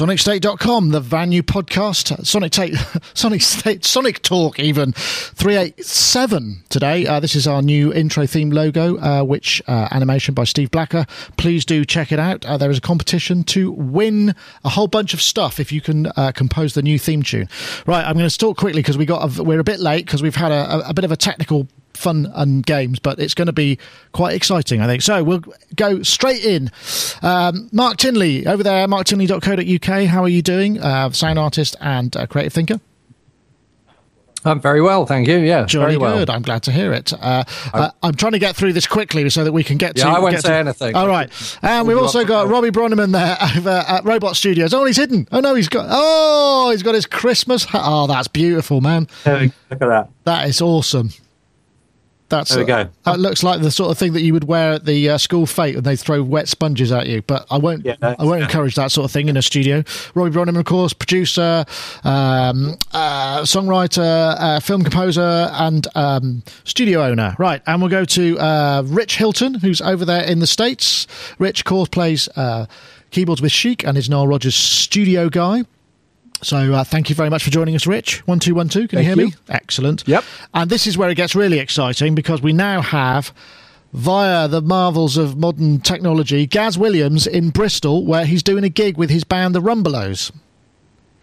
SonicState.com, the Vanu podcast, Sonic, Tate, Sonic State, Sonic Talk, even 387 today. Uh, this is our new intro theme logo, uh, which uh, animation by Steve Blacker. Please do check it out. Uh, there is a competition to win a whole bunch of stuff if you can uh, compose the new theme tune. Right, I'm going to talk quickly because we got a, we're a bit late because we've had a, a, a bit of a technical fun and games, but it's going to be quite exciting, I think. So we'll go straight in. Um, Mark Tinley over there, marktinley.co.uk. How are you doing? Uh, sound artist and uh, creative thinker. I'm very well, thank you. Yeah, Jolly very well. good. I'm glad to hear it. Uh, uh, I'm trying to get through this quickly so that we can get to. Yeah, to. I won't get say to- anything. All right, and we've also got the- Robbie Bronnimann there over at Robot Studios. Oh, he's hidden. Oh no, he's got. Oh, he's got his Christmas. hat. Oh, that's beautiful, man. Look at that. That is awesome. That's There we go. That looks like the sort of thing that you would wear at the uh, school fete when they throw wet sponges at you. But I won't. Yeah, I won't encourage that sort of thing in a studio. Robbie Bronnimann, of course, producer, um, uh, songwriter, uh, film composer, and um, studio owner. Right, and we'll go to uh, Rich Hilton, who's over there in the states. Rich, of course, plays uh, keyboards with Chic and is Nile Rodgers' studio guy. So uh, thank you very much for joining us, Rich. One two one two. Can you hear you. me? Excellent. Yep. And this is where it gets really exciting because we now have, via the marvels of modern technology, Gaz Williams in Bristol, where he's doing a gig with his band, the Rumbelows.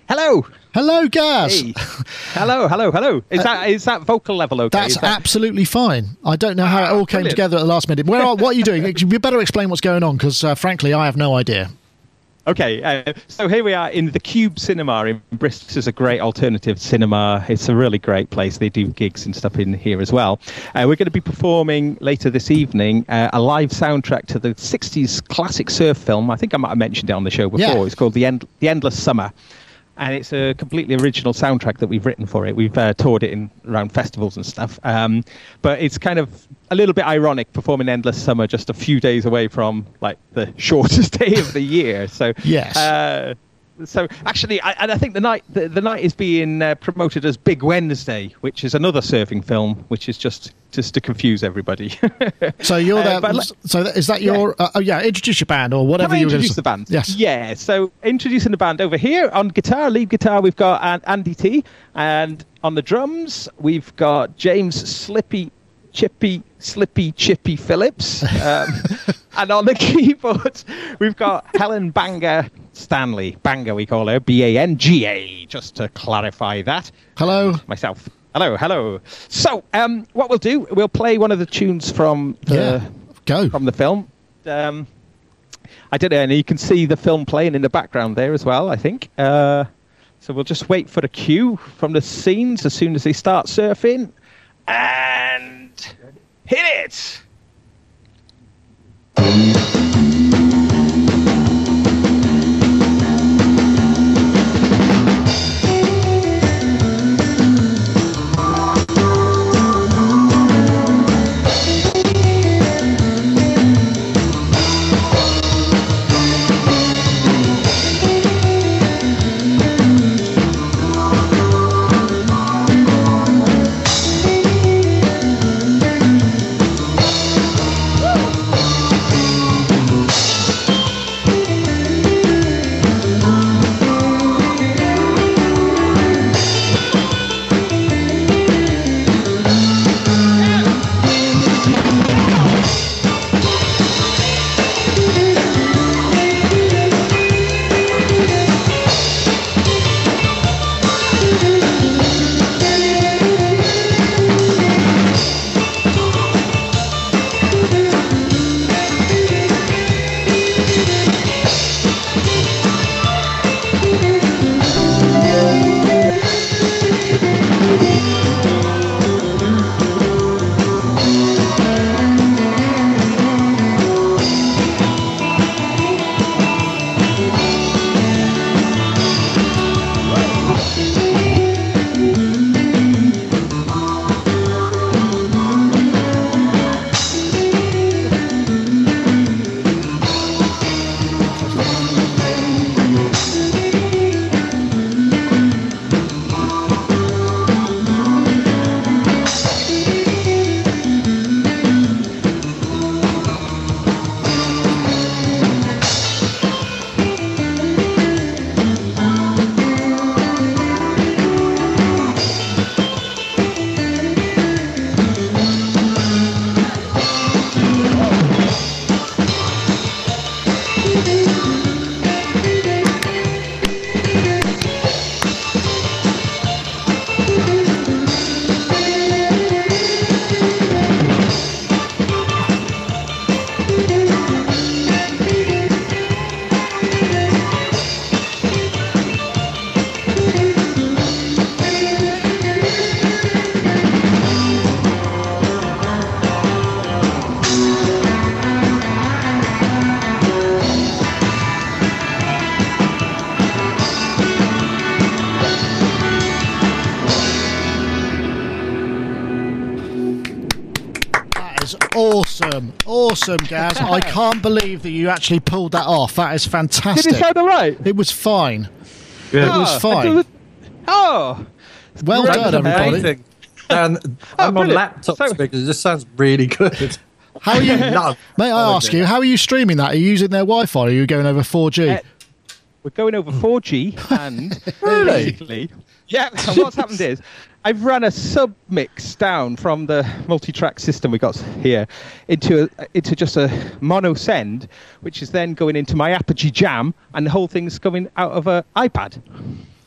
Hello. Hello, Gaz. Hey. hello, hello, hello. Is that is that vocal level okay? Uh, That's that- absolutely fine. I don't know how it all came brilliant. together at the last minute. Where are, what are you doing? You better explain what's going on because, uh, frankly, I have no idea. Okay, uh, so here we are in the Cube Cinema in Bristol. This is a great alternative cinema. It's a really great place. They do gigs and stuff in here as well. Uh, we're going to be performing later this evening uh, a live soundtrack to the 60s classic surf film. I think I might have mentioned it on the show before. Yeah. It's called The, End- the Endless Summer. And it's a completely original soundtrack that we've written for it. We've uh, toured it in around festivals and stuff. Um, but it's kind of a little bit ironic performing Endless Summer just a few days away from like the shortest day of the year. So Yes. uh, so actually, I, and I think the night the, the night is being uh, promoted as Big Wednesday, which is another surfing film, which is just just to confuse everybody. So you're Uh, there. but so that, is that your? Uh, oh yeah, introduce your band or whatever you introduce the band? Yes. Yeah. So introducing the band over here on guitar, lead guitar, we've got An- Andy T, and on the drums we've got James Slippy, Chippy, Slippy, Chippy Phillips, um, and on the keyboards we've got Helen Banger Stanley. Banger we call her, B A N G A, just to clarify that Hello. myself. Hello, hello. So, um, what we'll do, we'll play one of the tunes from the Yeah. Go. from the film. Um, I don't know, and you can see the film playing in the background there as well. I think. Uh, so we'll just wait for a cue from the scenes as soon as they start surfing, and hit it. Awesome, Gaz. I can't believe that you actually pulled that off. That is fantastic. Did it sound all right? It was fine. Yeah. It was Ah, fine. Oh, Well Great. done, everybody. Amazing. And Oh, I'm on brilliant. laptop So- speakers. It just sounds really good. How are you? Love. May I ask you, how are you streaming that? Are you using their Wi-Fi? Or are you going over 4G? Uh, we're going over 4G and basically, yeah. And what's happened is I've run a sub mix down from the multi-track system we got here into a, into just a mono send, which is then going into my Apogee Jam, and the whole thing's coming out of a iPad.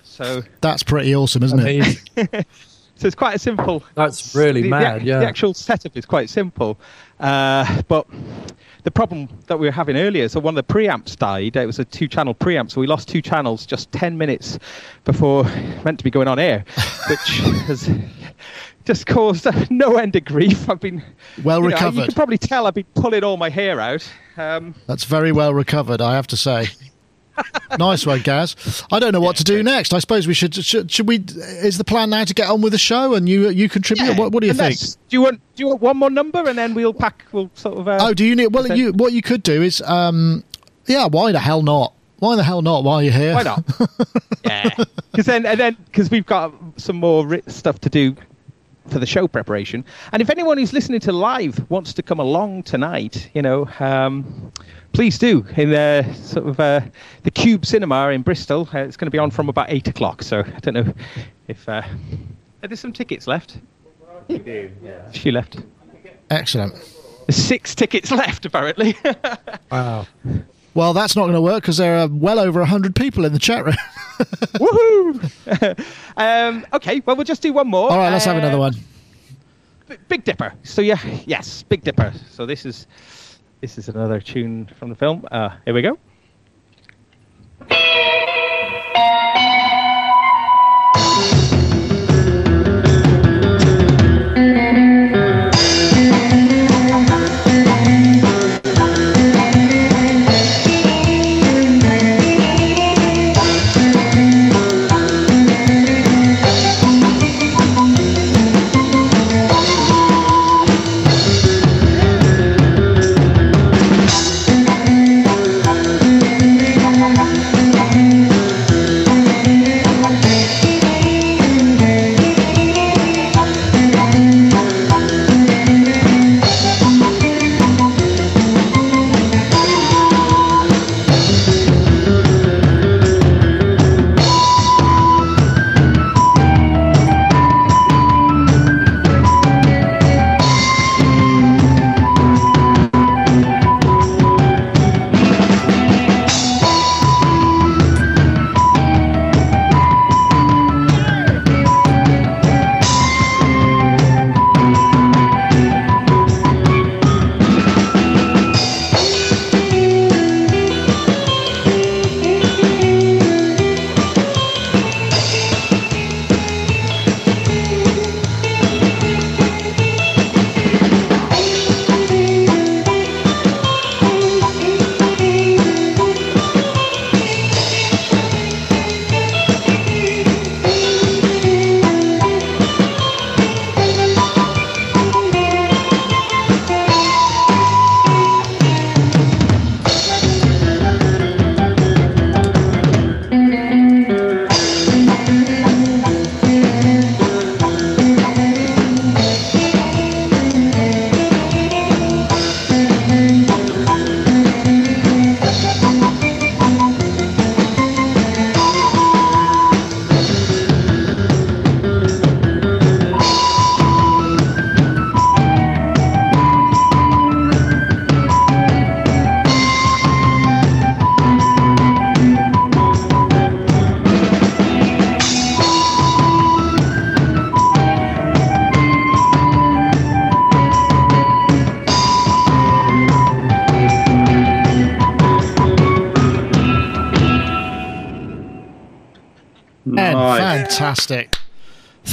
So, That's pretty awesome, isn't it? Amazing. so it's quite a simple. That's really the, the mad. ac- yeah. The actual setup is quite simple, uh, but the problem that we were having earlier, so one of the preamps died. It was a two-channel preamp, so we lost two channels just ten minutes before meant to be going on air, which has just caused no end of grief. I've been Well you know, recovered. you can probably tell I've been pulling all my hair out. Um, That's very well recovered, I have to say. Nice one, Gaz. I don't know what to do next. I suppose we should, should. Should we? Is the plan now to get on with the show and you you contribute? What, what do you think? Do you want do you want one more number and then we'll pack? We'll sort of. Uh, Oh, do you need? Well, you what you could do is, um, yeah. Why the hell not? Why the hell not? While you're here, Why not? yeah, because then and then because we've got some more stuff to do for the show preparation. And if anyone who's listening to live wants to come along tonight, you know, um, please do in the sort of uh, the Cube Cinema in Bristol. Uh, it's going to be on from about eight o'clock. So I don't know if uh, are there some tickets left. A few left. Excellent. There's six tickets left apparently. Wow. Well, that's not going to work because there are well over hundred people in the chat room. Woohoo! um, okay, well we'll just do one more. All right, let's have another Uh, one. B- Big Dipper. So yeah, yes, Big Dipper. So this is this is another tune from the film. Uh, here we go.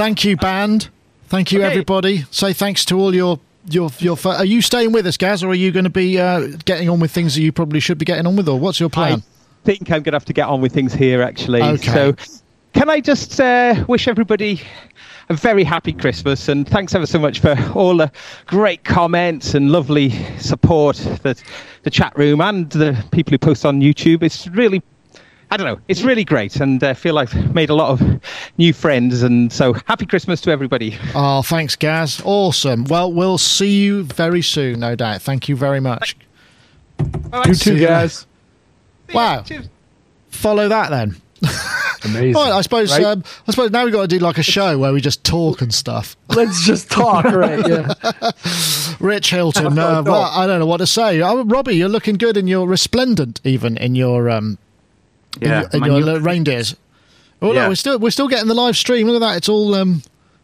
Thank you, band. Thank you, Okay. everybody. Say thanks to all your your your. Are you staying with us, Gaz, or are you going to be uh, getting on with things that you probably should be getting on with, or what's your plan? I think I'm going to have to get on with things here actually. Okay. So can I just uh, wish everybody a very happy Christmas and thanks ever so much for all the great comments and lovely support that the chat room and the people who post on YouTube. It's really I don't know. It's really great, and I feel like I've made a lot of new friends. And so, happy Christmas to everybody. Oh, thanks, Gaz. Awesome. Well, we'll see you very soon, no doubt. Thank you very much. You too, guys. Wow. Cheers. Follow that then. Amazing. Right, I suppose. right? Um, I suppose now we've got to do like a show where we just talk and stuff. Let's just talk, right? Yeah. Rich Hilton. Uh, No. well, I don't know what to say. Oh, Robbie, you're looking good and you're resplendent, even in your um, in Yeah, your, in your new- reindeers. Oh no, we're still we're still getting the live stream. Look at that. It's all um,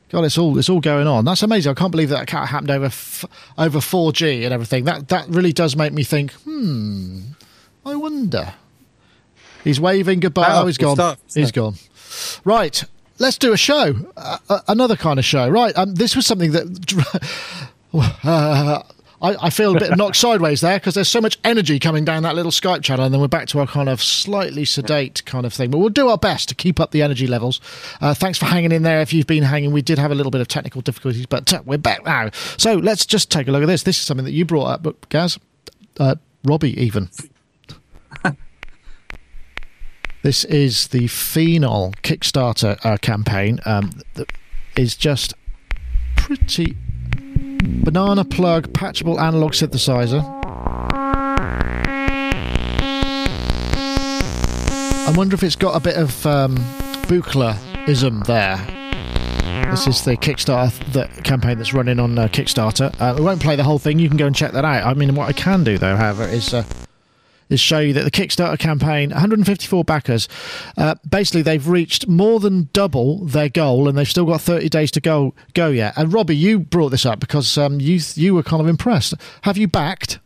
God, it's all it's all going on. That's amazing. I can't believe that cat happened over f- over 4G and everything. That that really does make me think. Hmm. I wonder. He's waving goodbye. Oh, Oh, he's gone. stuff. He's gone. Right. Let's do a show. Uh, uh, another kind of show. Right. Um, this was something that. Uh, I, I feel a bit knocked sideways there because there's so much energy coming down that little Skype channel, and then we're back to our kind of slightly sedate kind of thing. But we'll do our best to keep up the energy levels. Uh, thanks for hanging in there. If you've been hanging, we did have a little bit of technical difficulties, but uh, we're back now. So let's just take a look at this. This is something that you brought up, but Gaz, uh, Robbie, even. This is the Phenol Kickstarter uh, campaign. Um, that is just pretty banana plug patchable analog synthesizer. I wonder if it's got a bit of um, Buchla-ism there. This is the Kickstarter campaign that's running on uh, Kickstarter. Uh, we won't play the whole thing. You can go and check that out. I mean, what I can do though, however, is uh, is show you that the Kickstarter campaign, 154 backers, uh, basically they've reached more than double their goal, and they've still got 30 days to go go yet. And Robbie, you brought this up because um, you you were kind of impressed. Have you backed?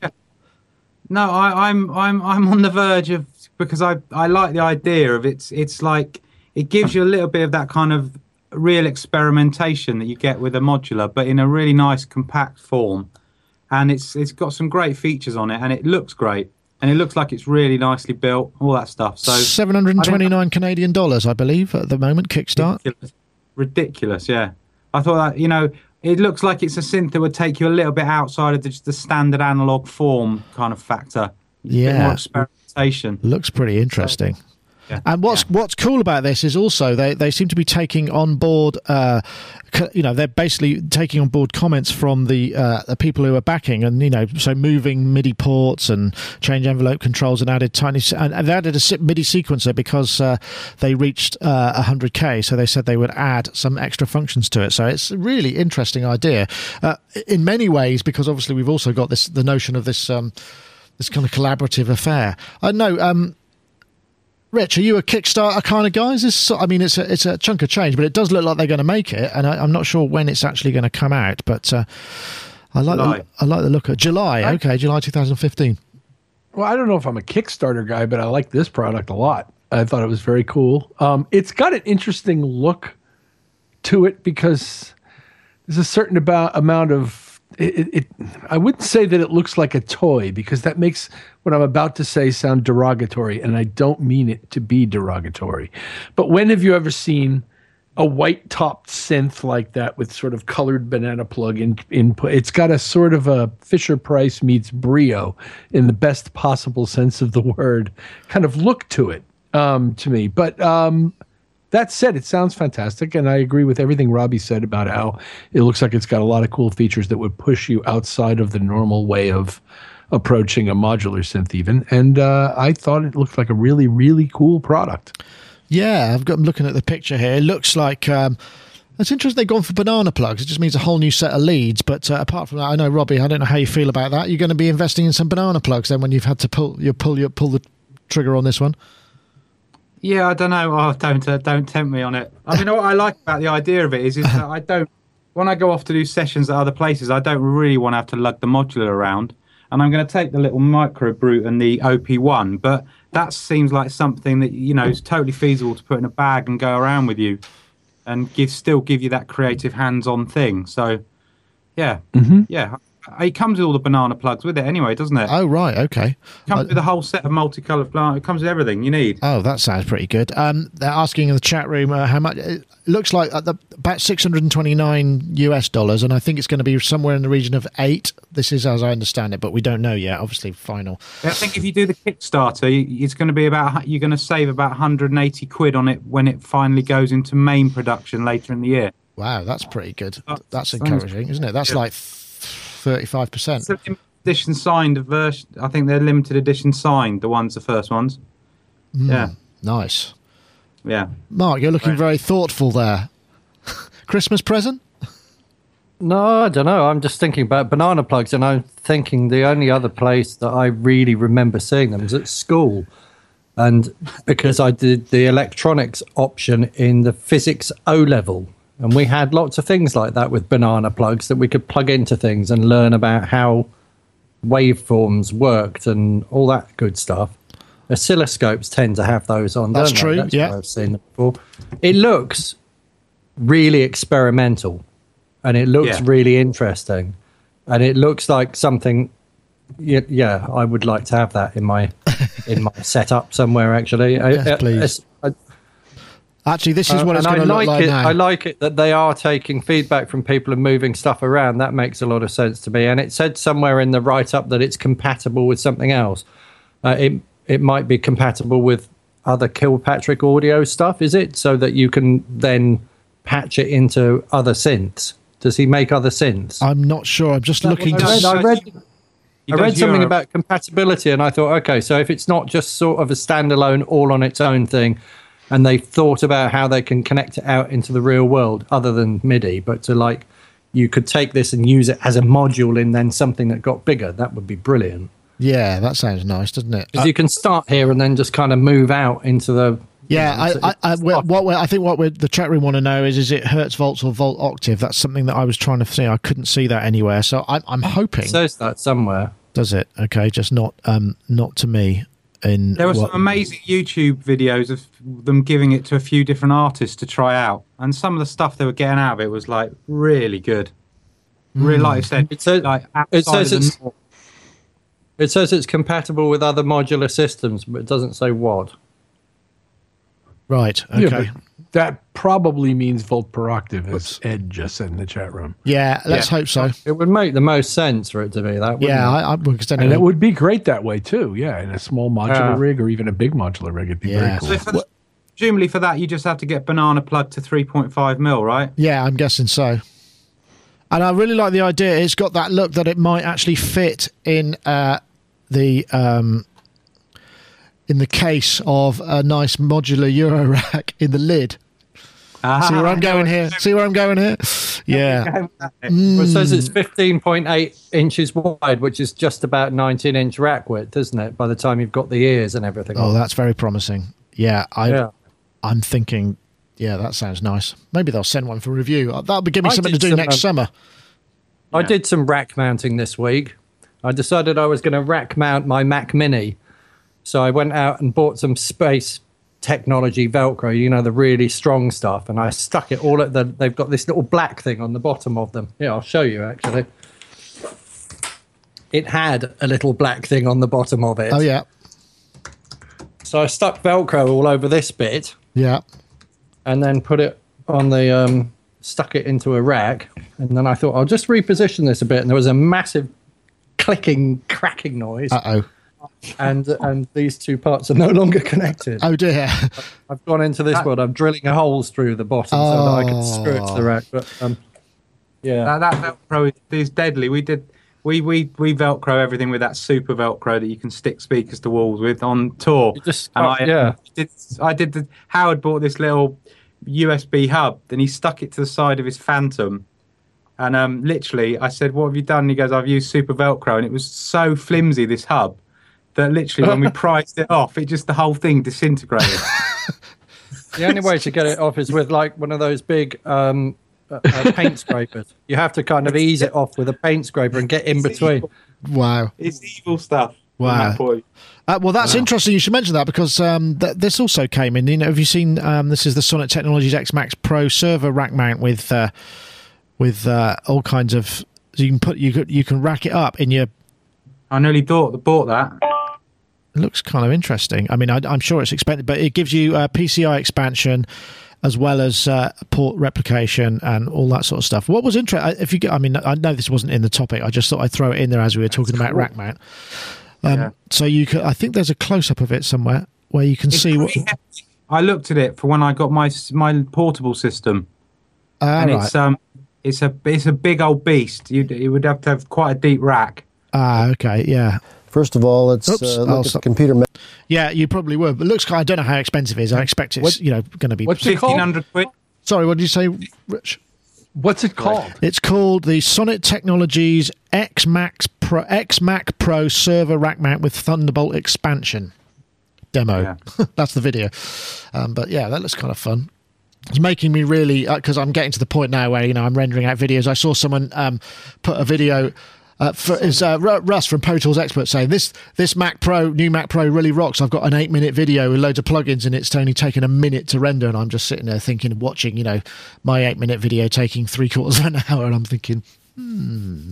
No, I, I'm I'm I'm on the verge of because I I like the idea of it's it's like it gives you a little bit of that kind of real experimentation that you get with a modular, but in a really nice compact form, and it's it's got some great features on it, and it looks great, and it looks like it's really nicely built, all that stuff. So 729 Canadian dollars, I believe, at the moment. Kickstart. ridiculous. ridiculous yeah i thought that you know it looks like it's a synth that would take you a little bit outside of the, just the standard analog form kind of factor A bit Yeah. more experimentation Looks pretty interesting. Yeah, And what's yeah. what's cool about this is also they, they seem to be taking on board, uh, you know, they're basically taking on board comments from the uh, the people who are backing, and you know, so moving MIDI ports and change envelope controls, and added tiny and, and they added a MIDI sequencer because uh, they reached uh, 100k, so they said they would add some extra functions to it. So it's a really interesting idea uh, in many ways because obviously we've also got this the notion of this. Um, this kind of collaborative affair. I know. Um, Rich, are you a Kickstarter kind of guy? Is this? I mean, it's a it's a chunk of change, but it does look like they're going to make it, and I, I'm not sure when it's actually going to come out. But uh, I like July. the, I like the look of July. Okay, July 2015. Well, I don't know if I'm a Kickstarter guy, but I like this product a lot. I thought it was very cool. Um, it's got an interesting look to it because there's a certain about amount of it, it. I wouldn't say that it looks like a toy because that makes what I'm about to say sound derogatory, and I don't mean it to be derogatory. But when have you ever seen? a white topped synth like that with sort of colored banana plug in, input. It's got a sort of a Fisher Price meets Brio in the best possible sense of the word kind of look to it um, to me. But um, that said, it sounds fantastic, and I agree with everything Robbie said about how it looks like it's got a lot of cool features that would push you outside of the normal way of approaching a modular synth, even. And uh, I thought it looked like a really, really cool product. Yeah, I've got. I'm looking at the picture here. It looks like. Um, it's interesting they've gone for banana plugs. It just means a whole new set of leads. But uh, apart from that, I know Robbie. I don't know how you feel about that. You're going to be investing in some banana plugs then when you've had to pull you pull you pull the trigger on this one. Yeah i don't know. Oh don't uh, don't tempt me on it. I mean what i like about the idea of it is, is that i don't when i go off to do sessions at other places i don't really want to have to lug the modular around. And i'm going to take the little micro brute and the op1 but that seems like something that you know is totally feasible to put in a bag and go around with you and give still give you that creative hands-on thing. So yeah. Yeah it comes with all the banana plugs with it anyway, doesn't it? Oh right, okay. It comes with a whole set of multicolored banana. It comes with everything you need. Oh, that sounds pretty good. Um, they're asking in the chat room uh, how much. It looks like uh, the, about six hundred and twenty-nine US dollars, and I think it's going to be somewhere in the region of eight. This is as I understand it, but we don't know yet. Obviously, final. I think if you do the Kickstarter, it's going to be about you're going to save about 180 quid on it when it finally goes into main production later in the year. Wow, that's pretty good. That That's encouraging, isn't it? That's yeah. like thirty-five percent. It's limited edition signed version. I think they're limited edition signed. The ones, the first ones. Hmm, yeah, Nice, yeah. Mark. You're looking Right. very thoughtful there. Christmas present? No, I don't know. I'm just thinking about banana plugs, and I'm thinking the only other place that I really remember seeing them was at school. And because I did the electronics option in the physics O level, and we had lots of things like that with banana plugs that we could plug into things and learn about how waveforms worked and all that good stuff. Oscilloscopes tend to have those on. That's don't they? true, That's yeah. where I've seen them before. It looks really experimental and it looks Yeah. really interesting and it looks like something yeah, yeah i would like to have that in my in my setup somewhere actually Yes, I- please. I- Actually, this is uh, what it's and going to I look like like it. now. I like it that they are taking feedback from people and moving stuff around. That makes a lot of sense to me. And it said somewhere in the write up that it's compatible with something else. Uh, it it might be compatible with other Kilpatrick audio stuff. Is it so that you can then patch it into other synths? Does he make other synths? I'm not sure. I'm just looking I to. read, s- I read, He I read something Euro- about compatibility, and I thought, okay, so if it's not just sort of a standalone, all on its own thing, and they've thought about how they can connect it out into the real world, other than MIDI, but to like, you could take this and use it as a module in then something that got bigger. That would be brilliant. Yeah, that sounds nice, doesn't it? Because Uh, you can start here and then just kind of move out into the. yeah, you know, I, I, I, what, I think what the chat room want to know is is it hertz volts or volt octave? That's something that I was trying to see. I couldn't see that anywhere, so I'm, I'm hoping. it says that somewhere. does it? Okay, just not um not to me. In There were what- some amazing YouTube videos of them giving it to a few different artists to try out, and some of the stuff they were getting out of it was like really good. Really, hmm. like I said, It says- like it says it's- norm. It says it's compatible with other modular systems, but it doesn't say what. right. Okay. but that probably means volt per octave, as Ed just said in the chat room. Yeah, let's Yeah. hope so. It would make the most sense for it to be that. wouldn't Yeah. I, I because then And it would be great that way too. Yeah, in a small modular Yeah. rig or even a big modular rig, it'd be Yeah. very cool. So for the, presumably for that, you just have to get banana plug to 3.5 mil, right? Yeah, I'm guessing so. And I really like the idea. It's got that look that it might actually fit in uh, the um, in the case of a nice modular Euro rack in the lid. See where I'm going here? See where I'm going here? Yeah. Well, it says it's 15.8 inches wide, which is just about 19 inch rack width, isn't it? By the time you've got the ears and everything. Oh, that's very promising. Yeah, I, yeah. I'm thinking. Yeah, that sounds nice. Maybe they'll send one for review. Uh, That'll be give me I something to do some, next um, summer. I did some rack mounting this week. I decided I was going to rack mount my Mac Mini. So I went out and bought some space technology Velcro, you know, the really strong stuff, and I stuck it all at the. They've got this little black thing on the bottom of them. Yeah, I'll show you actually. It had a little black thing on the bottom of it. Oh yeah, So I stuck Velcro all over this bit yeah. and then put it on the um, stuck it into a rack, and then I thought I'll just reposition this a bit, and there was a massive clicking, cracking noise, Uh oh. And and these two parts are no longer connected. Oh dear. I've gone into this world. I'm drilling holes through the bottom so that I can screw it to the rack. But um, yeah, That, that Velcro is deadly. We did. We, we, we Velcro everything with that super Velcro that you can stick speakers to walls with on tour. You just- and oh, I yeah. did. I did. The, Howard bought this little USB hub, then he stuck it to the side of his Phantom, and um, literally, I said, "What have you done?" And he goes, "I've used super Velcro," and it was so flimsy this hub that literally, when we priced it off, it just the whole thing disintegrated. the only way to get it off is with like one of those big um, uh, uh, paint scrapers. You have to kind of ease it off with a paint scraper and get in between. Wow. it's evil stuff. Wow. that. Uh, well, that's interesting. You should mention that because um, th- this also came in. You know, have you seen? Um, this is the Sonnet Technologies X Max Pro server rack mount with uh, with uh, all kinds of So you can put you could you can rack it up in your. I nearly thought bought that. It looks kind of interesting. I mean, I, am sure it's expensive, but it gives you uh, PCI expansion as well as uh, port replication and all that sort of stuff. What was interesting? If you, get, I mean, I know this wasn't in the topic. I just thought I'd throw it in there as we were talking about rack mount. Um, yeah. So you could, I think there's a close up of it somewhere where you can it's see what. I looked at it for when I got my my portable system, ah, and right. it's um it's a it's a big old beast. You you would have to have quite a deep rack. Ah, okay, yeah. First of all, let's Oops, uh, look at the computer. Me- yeah, you probably were. But looks. I don't know how expensive it is. I expect it's what, you know going to be. What's fifteen hundred quid? Sorry, what did you say, Rich? What's it called? It's called the Sonnet Technologies X Max Pro X Mac Pro Server Rack Mount with Thunderbolt expansion demo. Yeah. That's the video. Um, but yeah, that looks kind of fun. It's making me really because uh, I'm getting to the point now where you know I'm rendering out videos. I saw someone um, put a video. Uh, for, is uh, Russ from Pro Tools Expert saying this this Mac Pro new Mac Pro really rocks. I've got an eight minute video with loads of plugins and it's only taken a minute to render, and I'm just sitting there thinking, watching you know my eight minute video taking three quarters of an hour, and I'm thinking, hmm.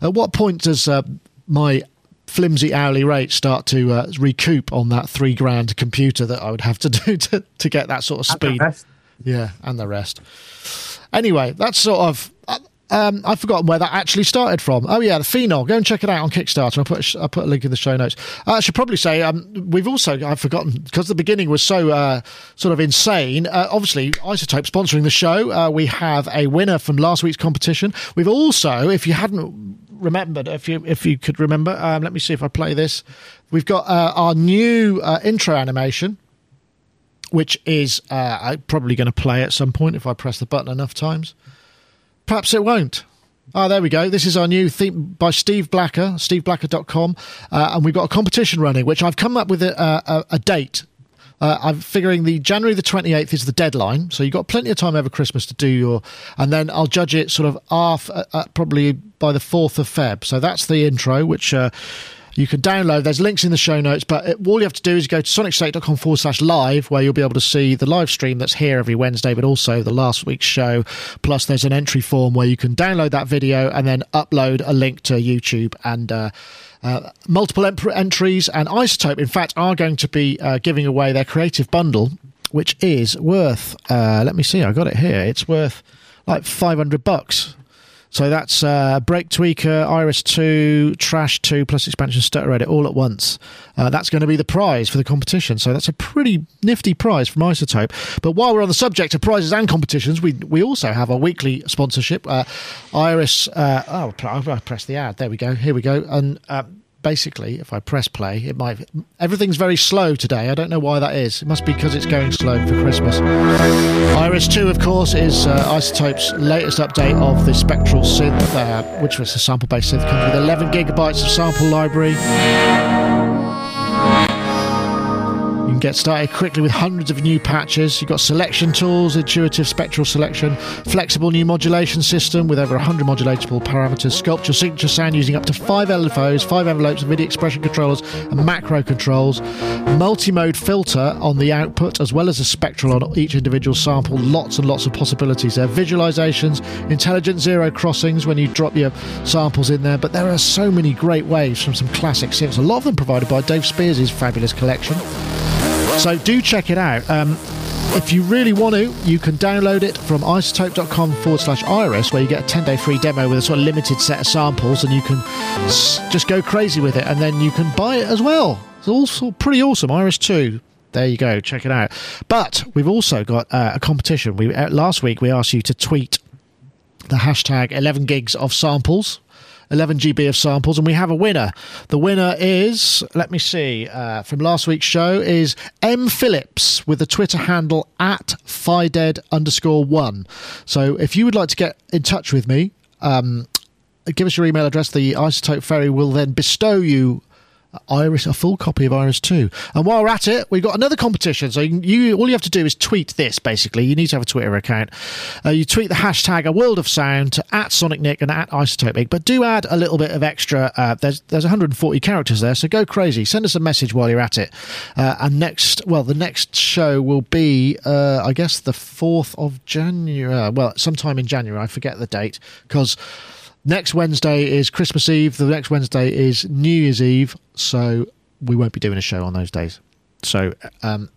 At what point does uh, my flimsy hourly rate start to uh, recoup on that three grand computer that I would have to do to, to get that sort of speed. Yeah, and the rest. Anyway, that's sort of. Um, I've forgotten where that actually started from. Oh yeah, the Phenol. Go and check it out on Kickstarter. I'll put I'll put a link in the show notes. Uh, I should probably say um, we've also I've forgotten because the beginning was so uh, sort of insane. Uh, obviously, iZotope sponsoring the show. Uh, we have a winner from last week's competition. We've also, if you hadn't remembered, if you if you could remember, um, let me see if I play this. We've got uh, our new uh, intro animation, which is uh, probably going to play at some point if I press the button enough times. Perhaps it won't. Oh, there we go. This is our new theme by Steve Blacker, steveblacker.com. Uh, and we've got a competition running, which I've come up with a, a, a date uh, I'm figuring the January the 28th is the deadline, so you've got plenty of time over Christmas to do your, and then I'll judge it sort of off uh, uh, probably by the 4th of Feb. So that's the intro, which uh, you can download. There's links in the show notes, but it, all you have to do is go to sonicstate.com forward slash live, where you'll be able to see the live stream that's here every Wednesday, but also the last week's show. Plus, there's an entry form where you can download that video and then upload a link to YouTube and. Uh, uh, multiple entries, and iZotope, in fact, are going to be uh, giving away their creative bundle, which is worth. Uh, let me see, I got it here. It's worth like five hundred bucks. So that's uh, BreakTweaker, Iris 2, Trash 2, plus expansion Stutter Edit all at once. Uh, that's going to be the prize for the competition. So that's a pretty nifty prize from iZotope. But while we're on the subject of prizes and competitions, we we also have a weekly sponsorship. Uh, Iris, uh, oh, I press the ad. There we go. Here we go. And uh, basically, if I press play, it might. Everything's very slow today. I don't know why that is. It must be because it's going slow for Christmas. Iris 2, of course, is uh, iZotope's latest update of the Spectral synth, uh, which was a sample based synth, comes with 11 gigabytes of sample library can get started quickly with hundreds of new patches. You've got selection tools, intuitive spectral selection, flexible new modulation system with over 100 modulatable parameters, sculpture signature sound using up to five LFOs, five envelopes, MIDI expression controllers, and macro controls, multi mode filter on the output, as well as a spectral on each individual sample. Lots and lots of possibilities there. Visualizations, intelligent zero crossings when you drop your samples in there, but there are so many great waves from some classic synths, a lot of them provided by Dave Spiers' fabulous collection. So do check it out. Um, if you really want to, you can download it from izotope.com forward slash iris, where you get a 10 day free demo with a sort of limited set of samples, and you can just go crazy with it, and then you can buy it as well. It's also pretty awesome. Iris 2. There you go. Check it out. But we've also got uh, a competition. We uh, Last week, we asked you to tweet the hashtag 11 gigs of samples 11 GB of samples, and we have a winner. The winner is, let me see, uh, from last week's show is M Phillips with the Twitter handle at FIDED underscore one. So if you would like to get in touch with me, um, give us your email address. The iZotope Ferry will then bestow you Iris, a full copy of Iris 2. And while we're at it, we've got another competition. So you, you all you have to do is tweet this, basically. You need to have a Twitter account. Uh, you tweet the hashtag a world of sound at Sonic Nick and at iZotope but do add a little bit of extra. Uh, there's, there's 140 characters there, so go crazy. Send us a message while you're at it. Uh, and next, well, the next show will be, uh, I guess, the 4th of January. Well, sometime in January. I forget the date because next Wednesday is Christmas Eve. The next Wednesday is New Year's Eve. So we won't be doing a show on those days. So um,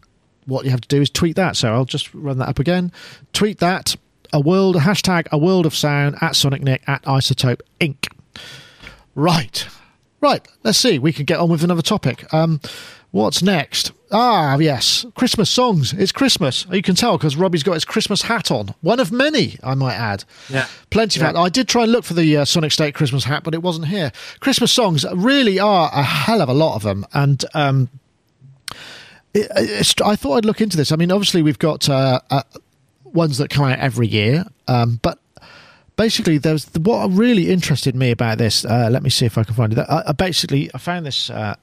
what you have to do is tweet that. So I'll just run that up again. Tweet that. A world a hashtag a world of sound at Sonic Nick at iZotope Inc. Right. Right. Let's see. We can get on with another topic. Um, what's next? Ah, yes. Christmas songs. It's Christmas. You can tell because Robbie's got his Christmas hat on. One of many, I might add. Yeah. Plenty of Yeah. hat. I did try and look for the uh, Sonic State Christmas hat, but it wasn't here. Christmas songs really are a hell of a lot of them. And um, it, it's, I thought I'd look into this. I mean, obviously, we've got uh, uh, ones that come out every year, um, but basically, there's what really interested me about this. Uh, let me see if I can find it. I, I basically I found this. Uh,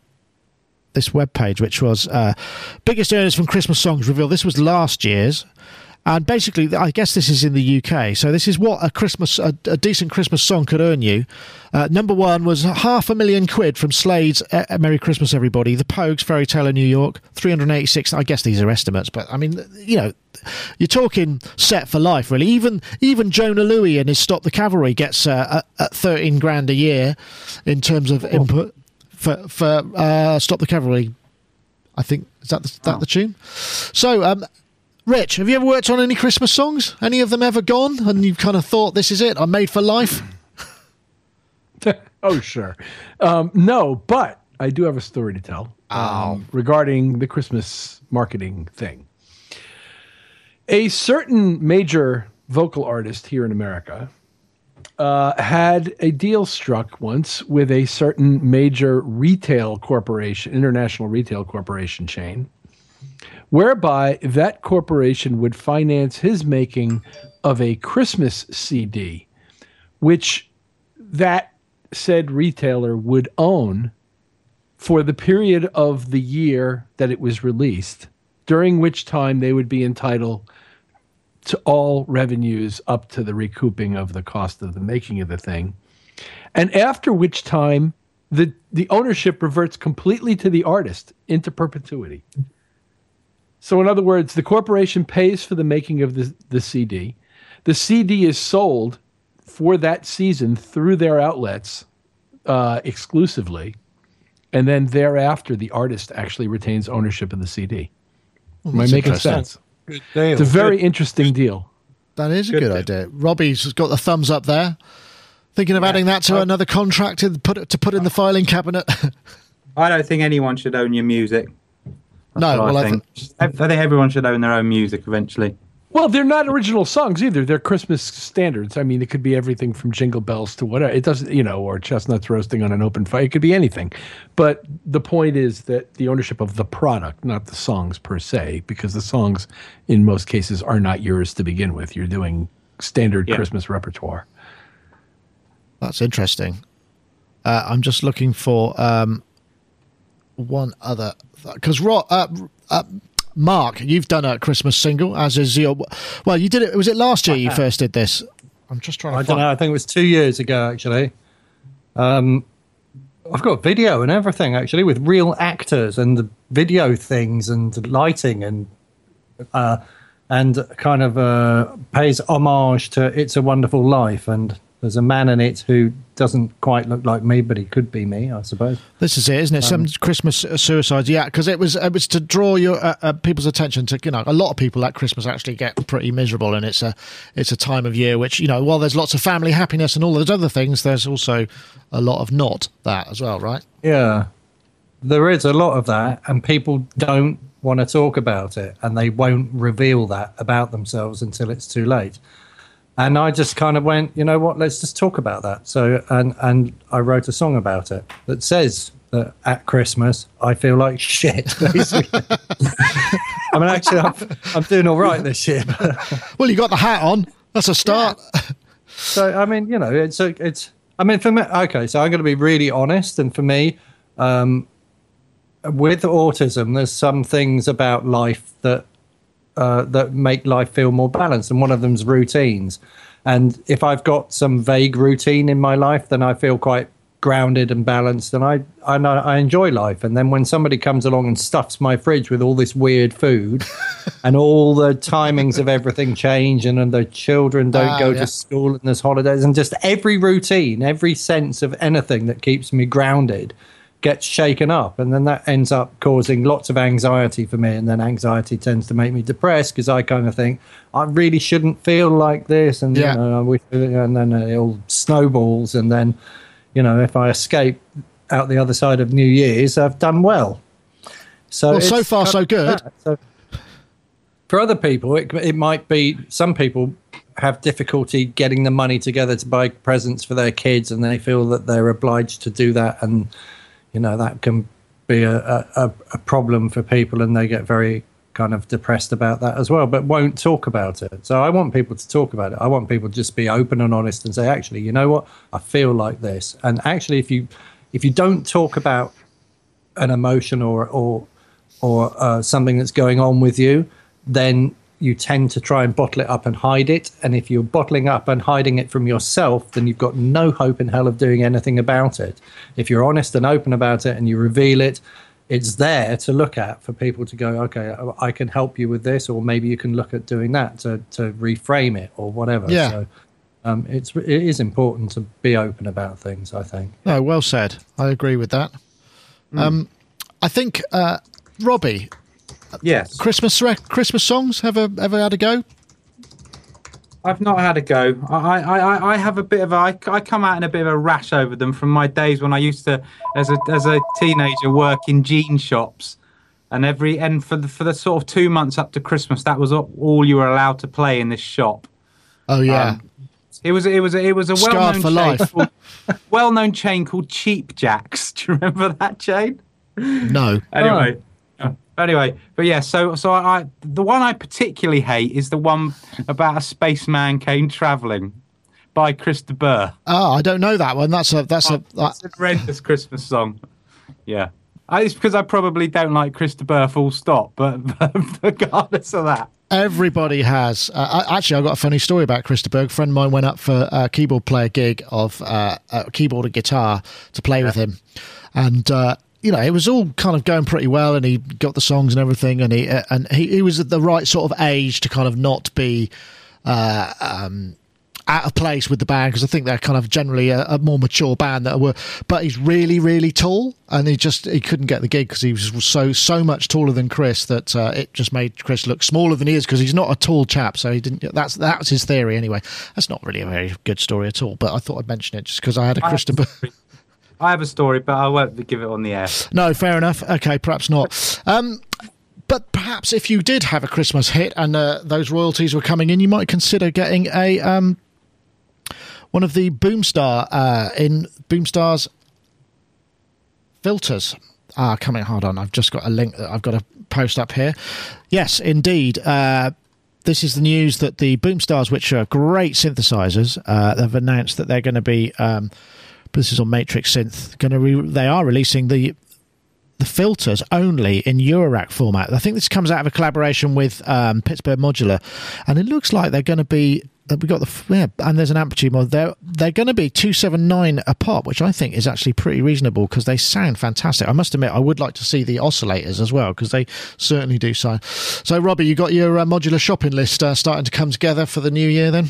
this web page, which was uh, biggest earners from Christmas songs revealed. This was last year's, and basically, I guess this is in the UK. So this is what a Christmas, a, a decent Christmas song could earn you. Uh, number one was half a million quid from Slade's uh, "Merry Christmas, Everybody." The Pogues, "Fairy Tale of New York," three hundred eighty-six. I guess these are estimates, but I mean, you know, you're talking set for life, really. Even even Jona Lewie and his "Stop the Cavalry" gets uh, at thirteen grand a year in terms of input for for uh, "Stop the Cavalry." I think is that the, that the tune. So, um, Rich, have you ever worked on any Christmas songs? Any of them ever gone? And you've kind of thought, "This is it. I'm made for life." oh, sure. Um, no, but I do have a story to tell um, regarding the Christmas marketing thing. A certain major vocal artist here in America uh, had a deal struck once with a certain major retail corporation, international retail corporation chain, whereby that corporation would finance his making of a Christmas CD, which that said retailer would own for the period of the year that it was released, during which time they would be entitled to all revenues up to the recouping of the cost of the making of the thing. And after which time the the ownership reverts completely to the artist into perpetuity. So in other words, the corporation pays for the making of the, the CD. The CD is sold for that season through their outlets uh, exclusively, and then thereafter the artist actually retains ownership of the CD. Am I making sense? Good deal. It's a very interesting deal. That is a Good good, idea. Robbie's got the thumbs up there. Thinking of adding that to uh, another contract to put it to put in the filing cabinet. I don't think anyone should own your music. That's No, well, I I think. I think everyone should own their own music eventually. Well, they're not original songs either. They're Christmas standards. I mean, it could be everything from Jingle Bells to whatever. It doesn't, you know, or chestnuts roasting on an open fire. It could be anything. But the point is that the ownership of the product, not the songs per se, because the songs in most cases are not yours to begin with. You're doing standard Yeah. Christmas repertoire. That's interesting. Uh, I'm just looking for um, one other because Ro- uh, uh, Mark, you've done a Christmas single, as is your. Well, you did it. Was it last year you first did this? I'm just trying to. I find, don't know. I think it was two years ago, actually. Um, I've got video and everything, actually, with real actors and the video things and lighting and uh, and kind of uh, pays homage to "It's a Wonderful Life." And there's a man in it who doesn't quite look like me, but he could be me, I suppose. This is it, isn't it? Some Christmas uh, suicides, yeah. Because it was it was to draw your uh, uh, people's attention to you know a lot of people at Christmas actually get pretty miserable, and it's a it's a time of year which you know while there's lots of family happiness and all those other things, there's also a lot of not that as well, right? Yeah, there is a lot of that, and people don't want to talk about it, and they won't reveal that about themselves until it's too late. And I just kind of went, you know what? Let's just talk about that. So, and and I wrote a song about it that says that at Christmas I feel like shit. Basically, I mean, actually, I'm, I'm doing all right this year. Well, you got the hat on. That's a start. So I mean, you know, it's a, it's. I mean, for me, okay. So I'm going to be really honest, and for me, um, with autism, there's some things about life that uh, that make life feel more balanced, and one of them's routines. And if I've got some vague routine in my life, then I feel quite grounded and balanced, and I, I I enjoy life. And then when somebody comes along and stuffs my fridge with all this weird food, and all the timings of everything change, and, and the children don't Ah, go yeah. to school and there's holidays, and just every routine, every sense of anything that keeps me grounded gets shaken up, and then that ends up causing lots of anxiety for me, and then anxiety tends to make me depressed because I kind of think I really shouldn't feel like this, and Yeah. you know, and then it all snowballs, and then you know, if I escape out the other side of New Year's, I've done well. So Well, so far, so good. So for other people, it, it might be some people have difficulty getting the money together to buy presents for their kids, and they feel that they're obliged to do that, and you know that can be a, a, a problem for people, and they get very kind of depressed about that as well, but won't talk about it. So I want people to talk about it. I want people to just be open and honest and say, actually, you know what, I feel like this. And actually, if you if you don't talk about an emotion or or or uh, something that's going on with you, then you tend to try and bottle it up and hide it. And if you're bottling up and hiding it from yourself, then you've got no hope in hell of doing anything about it. If you're honest and open about it and you reveal it, it's there to look at for people to go, okay, I can help you with this, or maybe you can look at doing that to, to reframe it or whatever. Yeah. So um, it's it is important to be open about things. I think. No, well said. I agree with that. Um, I think uh, Robbie, Yes. Christmas rec- Christmas songs ever ever had a go? I've not had a go. I, I, I, I have a bit of a, I, I come out in a bit of a rash over them from my days when I used to, as a as a teenager, work in jean shops, and every and for the for the sort of two months up to Christmas, that was all all you were allowed to play in this shop. Oh yeah, Um, It was it was it was a well known for chain life. called, well known chain called Cheap Jacks. Do you remember that chain? no. Anyway. Uh, Anyway, but yeah, so so I, the one I particularly hate is the one about a spaceman came traveling by Chris de Burgh. Oh, I don't know that one. That's a that's a. uh, It's a horrendous Christmas song. Yeah. I, it's because I probably don't like Chris de Burgh full stop, but, but regardless of that. Everybody has. Uh, I, actually, I got a funny story about Christopher. A friend of mine went up for a keyboard player gig of uh, a keyboard and guitar to play with him, and uh, you know it was all kind of going pretty well, and he got the songs and everything, and he uh, and he, he was at the right sort of age to kind of not be. Uh, um, out of place with the band because I think they're kind of generally a, a more mature band that were, but he's really, really tall, and he just he couldn't get the gig because he was so so much taller than Chris that uh, it just made Chris look smaller than he is because he's not a tall chap. So he didn't. That's that's his theory anyway. That's not really a very good story at all, but I thought I'd mention it just because I had a Christopher. I have a story, but I won't give it on the air. No, fair enough. Okay, perhaps not. Um, but perhaps if you did have a Christmas hit and uh, those royalties were coming in, you might consider getting a um, one of the Boomstar uh, in Boomstar's filters. Ah, coming. Hard on, I've just got a link that I've got to post up here. Yes, indeed. Uh, this is the news that the Boomstars, which are great synthesizers, uh, have announced that they're going to be. Um, this is on Matrix Synth. Going to re- they are releasing the the filters only in Eurorack format. I think this comes out of a collaboration with um, Pittsburgh Modular, and it looks like they're going to be. We got the yeah, and there's an amplitude mod. They're they're going to be two seven nine a pop, which I think is actually pretty reasonable because they sound fantastic. I must admit, I would like to see the oscillators as well because they certainly do sound. So, Robbie, you got your uh, modular shopping list uh, starting to come together for the new year, then?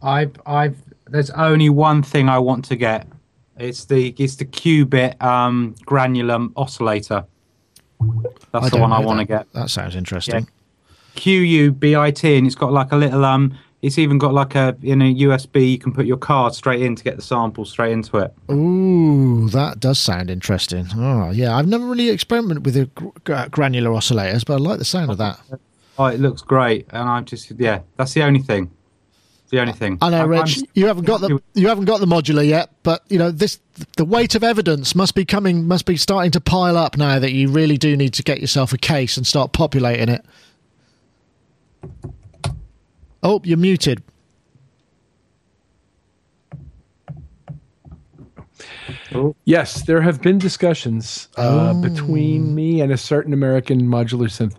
I've I've there's only one thing I want to get. It's the it's the qubit um, granular oscillator. That's the one I want to get. That sounds interesting. Q U B I T, and it's got like a little um. It's even got like a in a USB. You can put your card straight in to get the sample straight into it. Ooh, that does sound interesting. Oh, yeah. I've never really experimented with the gr- gr- granular oscillators, but I like the sound of that. Oh, it looks great, and I'm just yeah. That's the only thing. The only thing. I know, I'm- I'm- You haven't got the you haven't got the modular yet, but you know this. The weight of evidence must be coming, must be starting to pile up now that you really do need to get yourself a case and start populating it. Oh, you're muted. Yes, there have been discussions uh, between me and a certain American modular synth